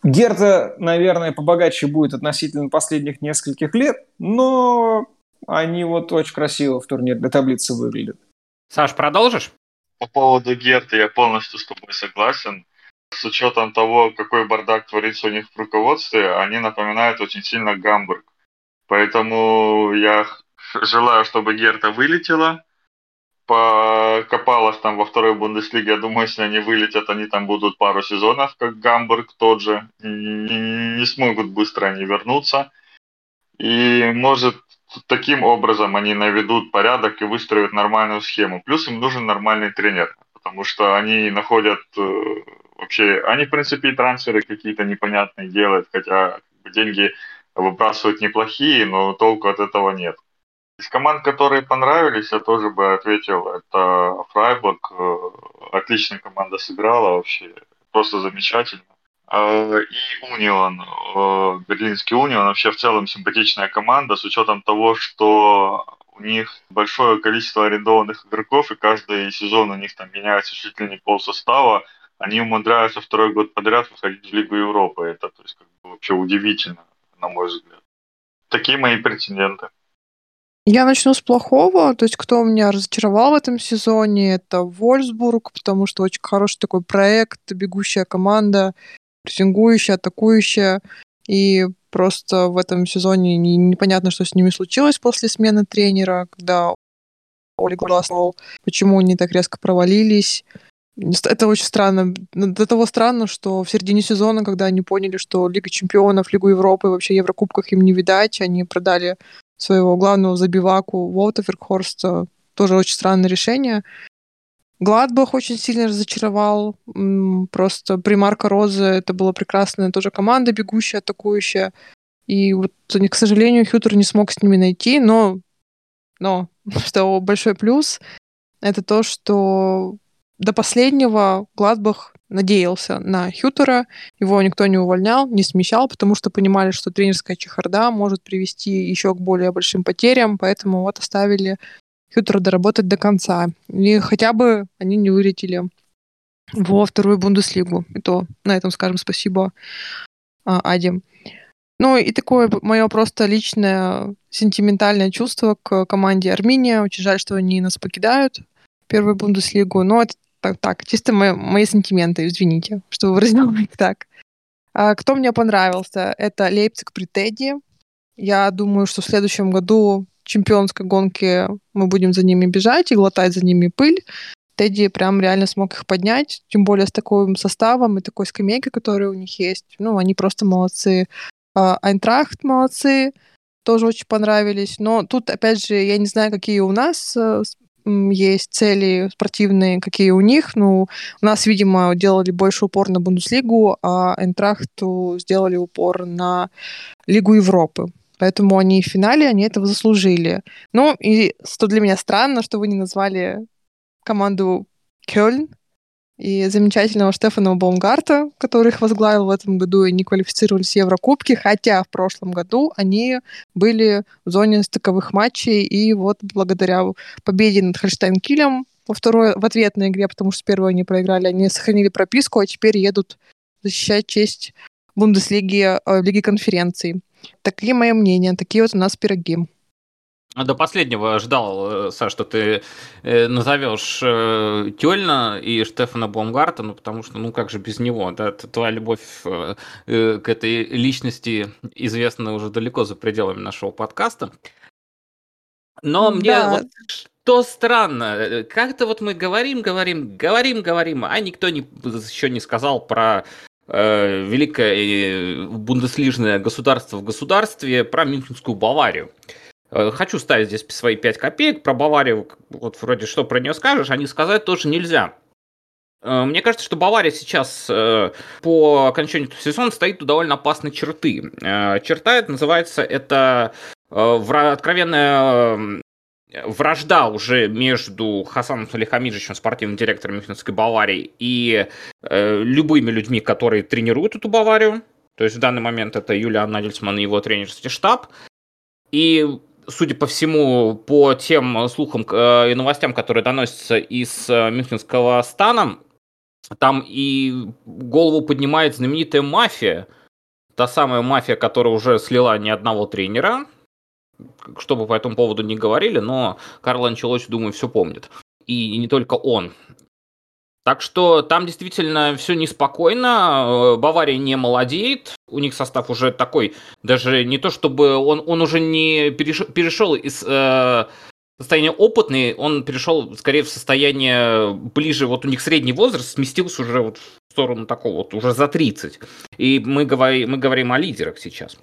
Герта, наверное, побогаче будет относительно последних нескольких лет, но они вот очень красиво в турнирной таблице выглядят. Саш, продолжишь? По поводу Герта я полностью с тобой согласен. С учетом того, какой бардак творится у них в руководстве, они напоминают очень сильно Гамбург. Поэтому я желаю, чтобы Герта вылетела. Покопалась там во второй Бундеслиге. Я думаю, если они вылетят, они там будут пару сезонов, как Гамбург тот же. Не смогут быстро они вернуться. И может таким образом они наведут порядок и выстроят нормальную схему. Плюс им нужен нормальный тренер, потому что они находят э, вообще, они в принципе и трансферы какие-то непонятные делают, хотя деньги выбрасывают неплохие, но толку от этого нет. Из команд, которые понравились, я тоже бы ответил, это Фрайбург. Э, отличная команда сыграла вообще, просто замечательно. А, и Унион, э, Берлинский Унион, вообще в целом симпатичная команда, с учетом того, что у них большое количество арендованных игроков, и каждый сезон у них там меняется чуть ли не пол состава, они умудряются второй год подряд выходить в Лигу Европы. Это то есть, как бы, вообще удивительно, на мой взгляд. Такие мои претенденты. Я начну с плохого. То есть, кто меня разочаровал в этом сезоне, это Вольсбург, потому что очень хороший такой проект, бегущая команда прессингующая, атакующая. И просто в этом сезоне не, непонятно, что с ними случилось после смены тренера, когда Оли Гласнул, почему они так резко провалились. Это очень странно. До того странно, что в середине сезона, когда они поняли, что Лига Чемпионов, Лигу Европы, вообще Еврокубках им не видать, они продали своего главного забиваку Волта Феркхорста. Тоже очень странное решение. Гладбах очень сильно разочаровал. Просто при Марко Розе это была прекрасная тоже команда, бегущая, атакующая. И вот, к сожалению, Хютер не смог с ними найти, но, но что большой плюс, это то, что до последнего Гладбах надеялся на Хютера, его никто не увольнял, не смещал, потому что понимали, что тренерская чехарда может привести еще к более большим потерям, поэтому вот оставили Хютера доработать до конца. И хотя бы они не вылетели во вторую Бундеслигу. И то на этом скажем спасибо а, Аде. Ну и такое мое просто личное сентиментальное чувство к команде Армения. Очень жаль, что они нас покидают, первую Бундеслигу. Но это так, так чисто мои, мои сентименты, извините, что выразила их так. А, кто мне понравился? Это Лейпциг при Тедди. Я думаю, что в следующем году чемпионской гонки мы будем за ними бежать и глотать за ними пыль. Тедди прям реально смог их поднять, тем более с таким составом и такой скамейкой, которая у них есть. Ну, они просто молодцы. А, Айнтрахт молодцы, тоже очень понравились. Но тут, опять же, я не знаю, какие у нас э, есть цели спортивные, какие у них. Ну, у нас, видимо, делали больше упор на Бундеслигу, а Энтрахту сделали упор на Лигу Европы. Поэтому они в финале, они этого заслужили. Ну, и что для меня странно, что вы не назвали команду Кёльн и замечательного Штефана Баумгарта, который их возглавил в этом году и не квалифицировались в Еврокубке, хотя в прошлом году они были в зоне стыковых матчей, и вот благодаря победе над Хольштайн-Килем во второй, в ответной игре, потому что с первой они проиграли, они сохранили прописку, а теперь едут защищать честь Бундеслиги, э, Лиги конференций. Такие мои мнения, такие вот у нас пироги. До последнего ждал, э, Саш, что ты э, назовешь Тёльна и Штефана Бомгарта, ну потому что, ну как же без него, да, твоя любовь к этой личности известна уже далеко за пределами нашего подкаста. Но мне да. вот что странно, как-то вот мы говорим, говорим, говорим, говорим, а никто не, еще не сказал про великое бундеслижное государство в государстве, про Мюнхенскую Баварию. Э, хочу ставить здесь свои 5 копеек. Про Баварию, вот вроде что про нее скажешь, а не сказать тоже нельзя. Э, мне кажется, что Бавария сейчас э, по окончанию сезона стоит у довольно опасной черты. Черта это называется, это откровенная вражда уже между Хасаном Салихамиджичем, спортивным директором Мюнхенской Баварии, и любыми людьми, которые тренируют эту Баварию. То есть в данный момент это Юлиан Нагельсман и его тренерский штаб. И судя по всему, по тем слухам э, и новостям, которые доносятся из э, Мюнхенского стана, там и голову поднимает знаменитая мафия, та самая мафия, которая уже слила ни одного тренера, что бы по этому поводу не говорили, но Карл Анчелоти, думаю, все помнит. И не только он. Так что там действительно все неспокойно, э, Бавария не молодеет, у них состав уже такой, даже не то чтобы он, он уже не перешел, перешел из э, состояния опытный, он перешел скорее в состояние ближе, вот у них средний возраст сместился уже вот в сторону такого, вот уже за 30. И мы говорим, мы говорим о лидерах сейчас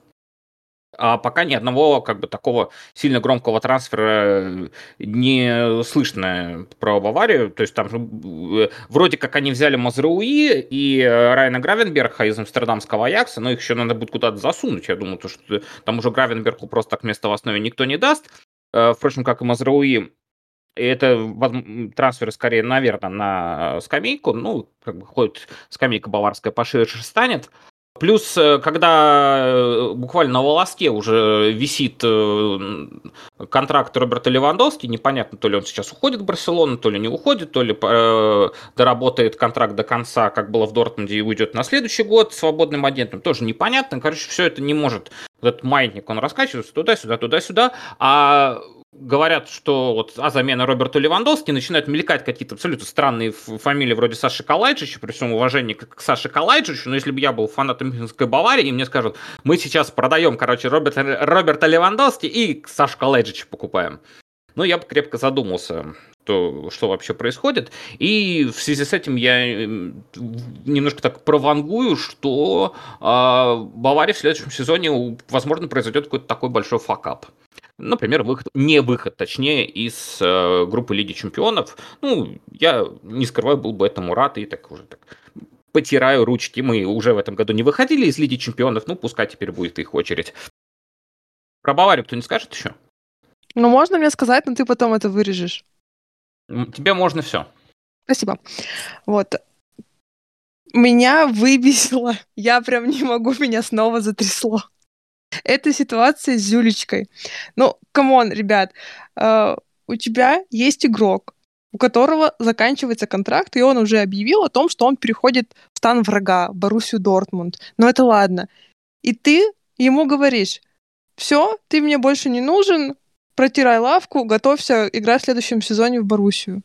а пока ни одного как бы такого сильно громкого трансфера не слышно про Баварию. То есть там э, вроде как они взяли Мазрауи и Райана Гравенберга из амстердамского Аякса, но их еще надо будет куда-то засунуть. Я думаю, то, что там уже Гравенбергу просто так место в основе никто не даст. Э, впрочем, как и Мазрауи, это трансфер скорее, наверное, на скамейку. Ну, как бы ходит скамейка баварская поширше станет. Плюс, э, когда э, буквально на волоске уже висит э, контракт Роберта Левандовски, непонятно, то ли он сейчас уходит в Барселону, то ли не уходит, то ли доработает контракт до конца, как было в Дортмунде, и уйдет на следующий год свободным агентом, тоже непонятно. Короче, все это не может. этот маятник, он раскачивается туда-сюда, туда-сюда, а говорят, что вот а замена Роберту Левандовски начинают мелькать какие-то абсолютно странные фамилии вроде Саши Калайджича, при всем уважении к Саше Калайджичу, но если бы я был фанатом Мюнхенской Баварии, и мне скажут, мы сейчас продаем, короче, Роберта, Роберта Левандовски и Сашу Калайджича покупаем. Ну, я бы крепко задумался, то, что вообще происходит. И в связи с этим я немножко так провангую, что э, Бавария в следующем сезоне, возможно, произойдет какой-то такой большой факап. Например, выход, не выход, точнее, из э, группы Лиги Чемпионов. Ну, я не скрываю, был бы этому рад и так уже так потираю ручки. Мы уже в этом году не выходили из Лиги Чемпионов, ну, пускай теперь будет их очередь. Про Баварию кто не скажет еще? Ну, можно мне сказать, но ты потом это вырежешь. Тебе можно все. Спасибо. Вот. Меня выбесило. Я прям не могу, меня снова затрясло. Это ситуация с Зюлечкой. Ну, come on, ребят, э, у тебя есть игрок, у которого заканчивается контракт, и он уже объявил о том, что он переходит в стан врага, Боруссию Дортмунд. Но это ладно. И ты ему говоришь, все, ты мне больше не нужен, протирай лавку, готовься играть в следующем сезоне в Боруссию.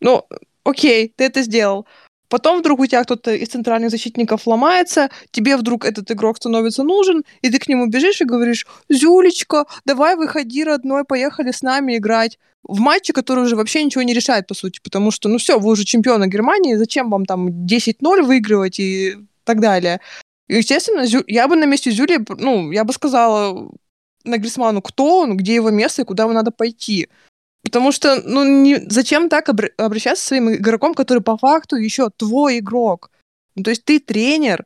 Ну, окей, ты это сделал. Потом вдруг у тебя кто-то из центральных защитников ломается, тебе вдруг этот игрок становится нужен, и ты к нему бежишь и говоришь, «Зюлечка, давай выходи, родной, поехали с нами играть» в матче, который уже вообще ничего не решает, по сути, потому что, ну все, вы уже чемпионы Германии, зачем вам там 10-0 выигрывать и так далее. Естественно, Зю... я бы на месте Зюли, ну, я бы сказала Нагрисману, кто он, где его место и куда ему надо пойти. Потому что, ну, не... зачем так обр... обращаться с своим игроком, который по факту еще твой игрок? Ну, то есть ты тренер.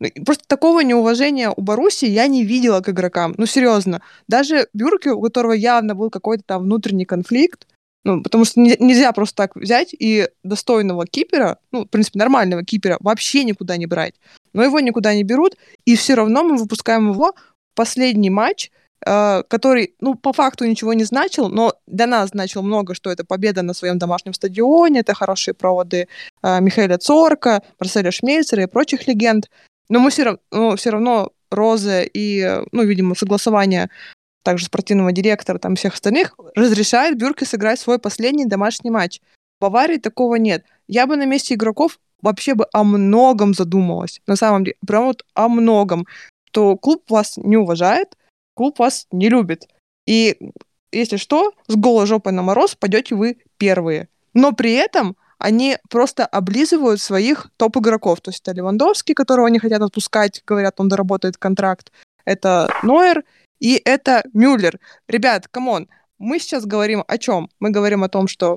Ну, просто такого неуважения у Баруси я не видела к игрокам. Ну, серьезно. Даже Бюрке, у которого явно был какой-то там внутренний конфликт, ну, потому что нельзя просто так взять и достойного кипера, ну, в принципе, нормального кипера, вообще никуда не брать. Но его никуда не берут, и все равно мы выпускаем его в последний матч, который, ну, по факту ничего не значил, но для нас значил много, что это победа на своем домашнем стадионе, это хорошие проводы э, Михаила Цорка, Марселя Шмельцера и прочих легенд. Но мы все ну, все равно Роза и, ну, видимо, согласование также спортивного директора, там всех остальных, разрешает Бюрке сыграть свой последний домашний матч. В Баварии такого нет. Я бы на месте игроков вообще бы о многом задумалась. На самом деле, прям вот о многом. То клуб вас не уважает, клуб вас не любит. И если что, с голой жопой на мороз пойдете вы первые. Но при этом они просто облизывают своих топ-игроков. То есть это Левандовский, которого они хотят отпускать, говорят, он доработает контракт. Это Нойер и это Мюллер. Ребят, come on, мы сейчас говорим о чем? Мы говорим о том, что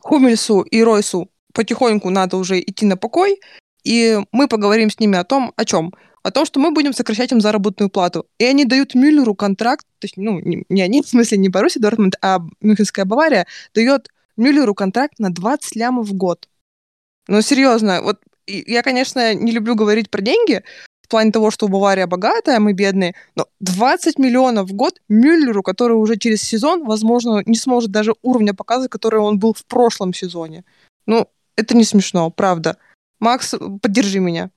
Хумельсу и Ройсу потихоньку надо уже идти на покой, и мы поговорим с ними о том, о чем? О том, что мы будем сокращать им заработную плату. И они дают Мюллеру контракт, то есть, ну, не, не они, в смысле, не Боруссия Дортмунд, а Мюнхенская Бавария дает Мюллеру контракт на 20 лямов в год. Ну, серьезно, вот я, конечно, не люблю говорить про деньги, в плане того, что Бавария богатая, а мы бедные, но 20 миллионов в год Мюллеру, который уже через сезон, возможно, не сможет даже уровня показывать, который он был в прошлом сезоне. Ну, это не смешно, правда. Макс, поддержи меня.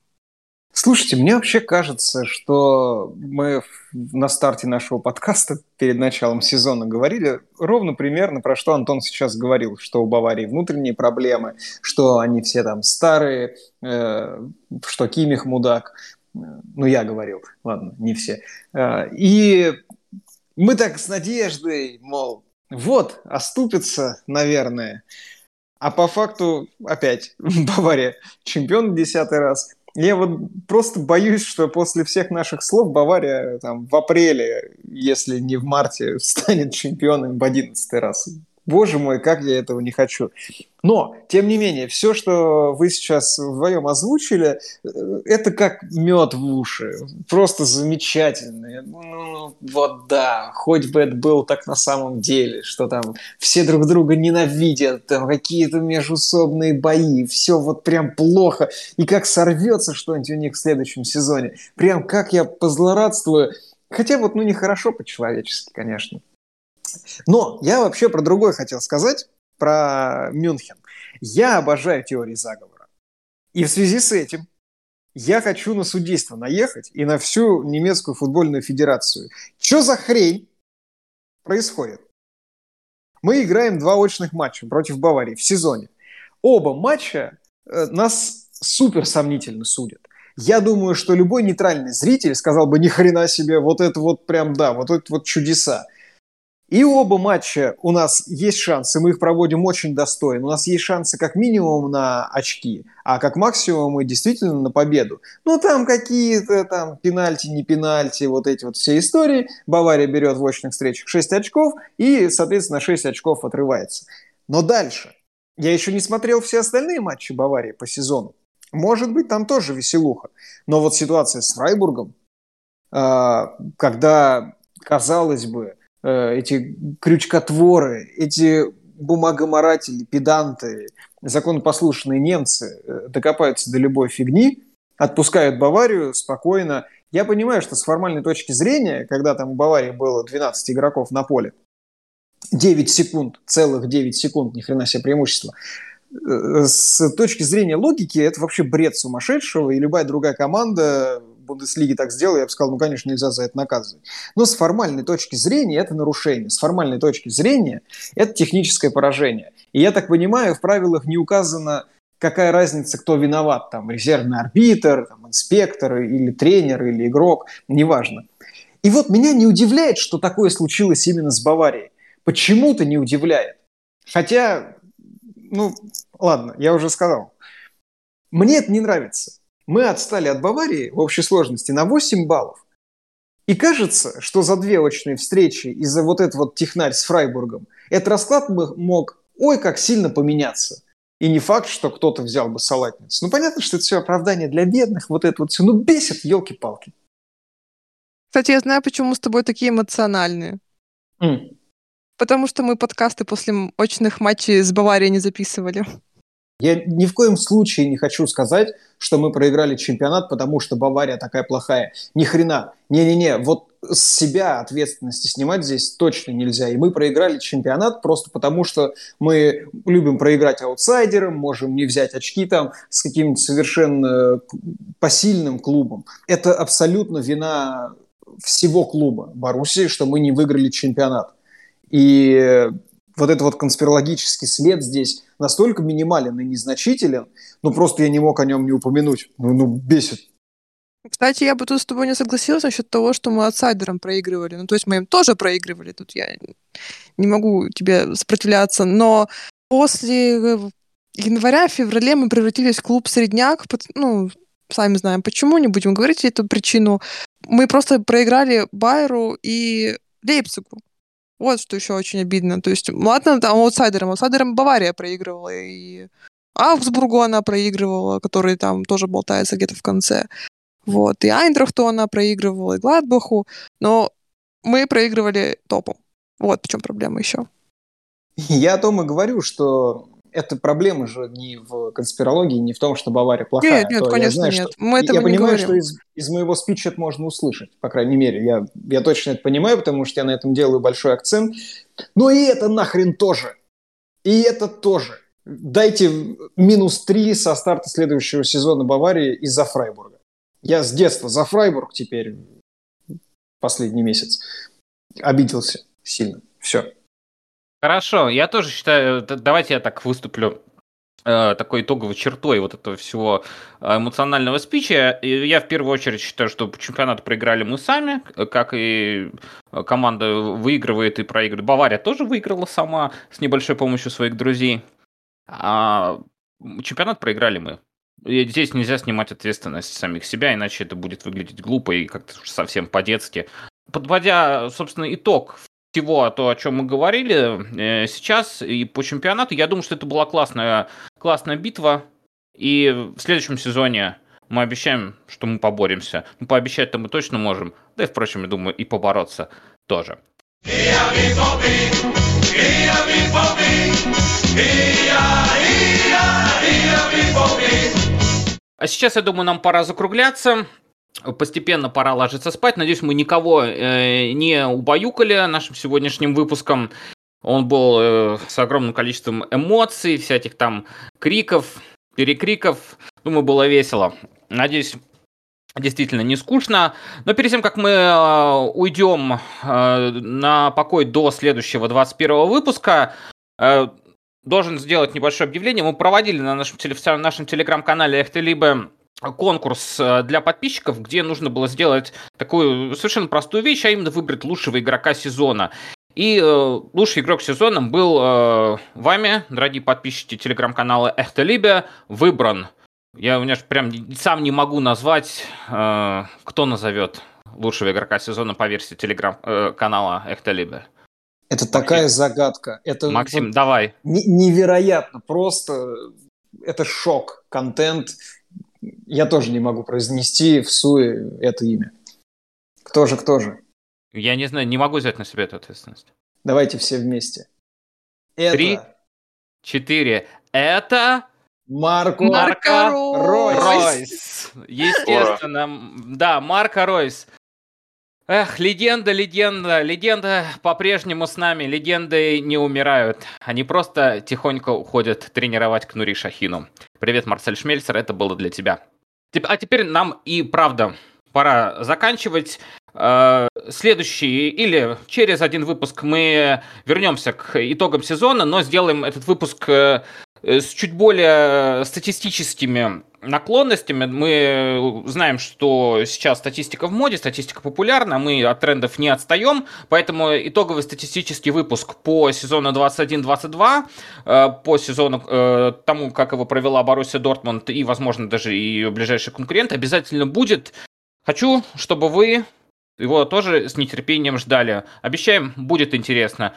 Слушайте, мне вообще кажется, что мы на старте нашего подкаста перед началом сезона говорили ровно примерно про что Антон сейчас говорил, что у Баварии внутренние проблемы, что они все там старые, э, что Кимих мудак. Ну, я говорил, ладно, не все. Э, и мы так с надеждой, мол, вот, оступится, наверное. А по факту опять Бавария чемпион в десятый раз – я вот просто боюсь, что после всех наших слов Бавария там, в апреле, если не в марте, станет чемпионом в одиннадцатый раз. Боже мой, как я этого не хочу. Но, тем не менее, все, что вы сейчас вдвоем озвучили, э, это как мед в уши. Просто замечательно. Ну, вот да, хоть бы это было так на самом деле, что там все друг друга ненавидят, там какие-то межусобные бои, все вот прям плохо. И как сорвется что-нибудь у них в следующем сезоне. Прям как я позлорадствую. Хотя вот, ну, нехорошо по-человечески, конечно. Но я вообще про другое хотел сказать, про Мюнхен. Я обожаю теории заговора. И в связи с этим я хочу на судейство наехать и на всю немецкую футбольную федерацию. Что за хрень происходит? Мы играем два очных матча против Баварии в сезоне. Оба матча э, нас супер сомнительно судят. Я думаю, что любой нейтральный зритель сказал бы, ни хрена себе, вот это вот прям да, вот это вот чудеса. И оба матча у нас есть шансы, мы их проводим очень достойно. У нас есть шансы как минимум на очки, а как максимум мы действительно на победу. Ну, там какие-то там пенальти, не пенальти, вот эти вот все истории. Бавария берет в очных встречах 6 очков и, соответственно, 6 очков отрывается. Но дальше. Я еще не смотрел все остальные матчи Баварии по сезону. Может быть, там тоже веселуха. Но вот ситуация с Фрайбургом, а, когда, казалось бы, эти крючкотворы, эти бумагоморатели, педанты, законопослушные немцы э, докопаются до любой фигни, отпускают Баварию спокойно. Я понимаю, что с формальной точки зрения, когда там у Баварии было 12 игроков на поле, 9 секунд, целых 9 секунд, ни хрена себе преимущество. Э, с точки зрения логики, это вообще бред сумасшедшего, и любая другая команда Бундеслиги так сделала, я бы сказал, ну, конечно, нельзя за это наказывать. Но с формальной точки зрения это нарушение. С формальной точки зрения это техническое поражение. И я так понимаю, в правилах не указано, какая разница, кто виноват, там, резервный арбитр, там, инспектор или тренер, или игрок, неважно. И вот меня не удивляет, что такое случилось именно с Баварией. Почему-то не удивляет. Хотя, ну, ладно, я уже сказал. Мне это не нравится. Мы отстали от Баварии в общей сложности на 8 баллов. И кажется, что за две очные встречи из-за вот этого вот технарь с Фрайбургом этот расклад мог ой как сильно поменяться. И не факт, что кто-то взял бы салатницу. Ну, понятно, что это все оправдание для бедных, вот это вот все. Ну, бесит, елки-палки. Кстати, я знаю, почему мы с тобой такие эмоциональные. Mm. Потому что мы подкасты после очных матчей с Баварией не записывали. Я ни в коем случае не хочу сказать, что мы проиграли чемпионат, потому что Бавария такая плохая. Ни хрена. Не-не-не, вот с себя ответственности снимать здесь точно нельзя. И мы проиграли чемпионат просто потому, что мы любим проиграть аутсайдерам, можем не взять очки там с каким-то совершенно посильным клубом. Это абсолютно вина всего клуба Боруссии, что мы не выиграли чемпионат. И вот этот вот конспирологический след здесь настолько минимален и незначителен, ну просто я не мог о нем не упомянуть. Ну, ну бесит. Кстати, я бы тут с тобой не согласилась насчет того, что мы аутсайдерам проигрывали. Ну, то есть мы им тоже проигрывали. Тут я не могу тебе сопротивляться. Но после э, января, феврале мы превратились в клуб средняк. Ну, сами знаем почему, не будем говорить эту причину. Мы просто проиграли Байеру и Лейпцигу. Вот что еще очень обидно. То есть, ладно, там аутсайдерам. Аутсайдерам Бавария проигрывала, и Аугсбургу она проигрывала, который там тоже болтается где-то в конце. Вот. И Айндрахту она проигрывала, и Гладбаху. Но мы проигрывали топу. Вот в чем проблема еще. Я о том и говорю, что эта проблема же не в конспирологии, не в том, что Бавария плохая. Нет, нет, конечно, я знаю, нет. Что... Мы этого я не понимаю, говорим. что из, из моего спича это можно услышать, по крайней мере. Я, я точно это понимаю, потому что я на этом делаю большой акцент. Но и это нахрен тоже. И это тоже. Дайте минус три со старта следующего сезона Баварии из-за Фрайбурга. Я с детства за Фрайбург теперь последний месяц обиделся сильно. Все. Хорошо, я тоже считаю, давайте я так выступлю э, такой итоговой чертой вот этого всего э, эмоционального спича. Я в первую очередь считаю, что чемпионат проиграли мы сами, как и команда выигрывает и проигрывает. Бавария тоже выиграла сама с небольшой помощью своих друзей. А чемпионат проиграли мы. И здесь нельзя снимать ответственность самих себя, иначе это будет выглядеть глупо и как-то совсем по-детски. Подводя, собственно, итог всего то, о чем мы говорили э, сейчас и по чемпионату, я думаю, что это была классная, классная битва. И в следующем сезоне мы обещаем, что мы поборемся. Ну, пообещать-то мы точно можем. Да и, впрочем, я думаю, и побороться тоже. А сейчас, я думаю, нам пора закругляться постепенно пора ложиться спать. Надеюсь, мы никого э, не убаюкали нашим сегодняшним выпуском. Он был э, с огромным количеством эмоций, всяких там криков, перекриков. Думаю, было весело. Надеюсь, действительно не скучно. Но перед тем, как мы э, уйдем э, на покой до следующего 21 выпуска, э, должен сделать небольшое объявление. Мы проводили на нашем, теле, нашем телеграм-канале «Эхтелибе» конкурс э, для подписчиков, где нужно было сделать такую совершенно простую вещь, а именно выбрать лучшего игрока сезона. И э, лучший игрок сезона был э, вами, дорогие подписчики телеграм-канала Эхтелибе, выбран. Я у меня прям сам не могу назвать, э, кто назовет лучшего игрока сезона по версии телеграм-канала э, Эхтелибе. Это Максим. такая загадка. Это Максим, вот давай. Невероятно, просто это шок, контент я тоже не могу произнести в суе это имя. Кто же, кто же? Я не знаю, не могу взять на себя эту ответственность. Давайте все вместе. Это... Три, четыре. Это... Марко, Марко Ройс. Ройс. Естественно. Да, Марко Ройс. Эх, легенда, легенда, легенда по-прежнему с нами. Легенды не умирают. Они просто тихонько уходят тренировать к Нури Шахину. Привет, Марсель Шмельцер, это было для тебя. А теперь нам и правда пора заканчивать. Э, следующий или через один выпуск мы вернемся к итогам сезона, но сделаем этот выпуск э, с чуть более статистическими наклонностями. Мы знаем, что сейчас статистика в моде, статистика популярна, мы от трендов не отстаем, поэтому итоговый статистический выпуск по сезону 21-22, э, по сезону тому, как его провела Боруссия Дортмунд и, возможно, даже и ближайший конкурент, обязательно будет. Хочу, чтобы вы его тоже с нетерпением ждали. Обещаем, будет интересно.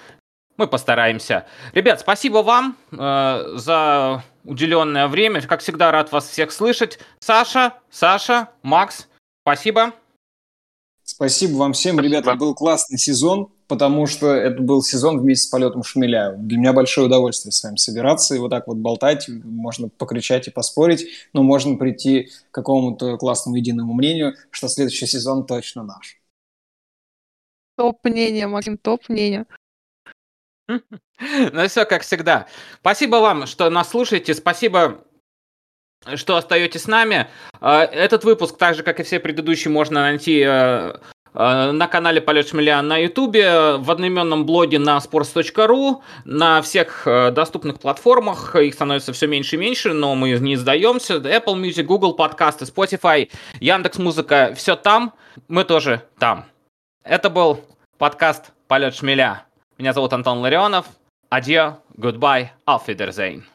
Мы постараемся. Ребят, спасибо вам э, за уделенное время. Как всегда, рад вас всех слышать. Саша, Саша, Макс, спасибо. Спасибо вам всем, спасибо. ребята. Был классный сезон, потому что это был сезон вместе с полетом Шмеля. Для меня большое удовольствие с вами собираться и вот так вот болтать. Можно покричать и поспорить, но можно прийти к какому-то классному единому мнению, что следующий сезон точно наш. Топ мнение, Максим, топ мнение. Ну все, как всегда. Спасибо вам, что нас слушаете. Спасибо, что остаетесь с нами. А, этот выпуск, так же, как и все предыдущие, можно найти э, э, на канале Полет Шмеля на Ютубе, в одноименном блоге на sports.ru, на всех э, доступных платформах. Их становится все меньше и меньше, но мы не сдаемся. Apple Music, Google подкасты, Spotify, Яндекс Музыка, все там. Мы тоже там. Это был подкаст «Полет шмеля». Меня зовут Антон Ларионов. Адьё, goodbye, auf Wiedersehen.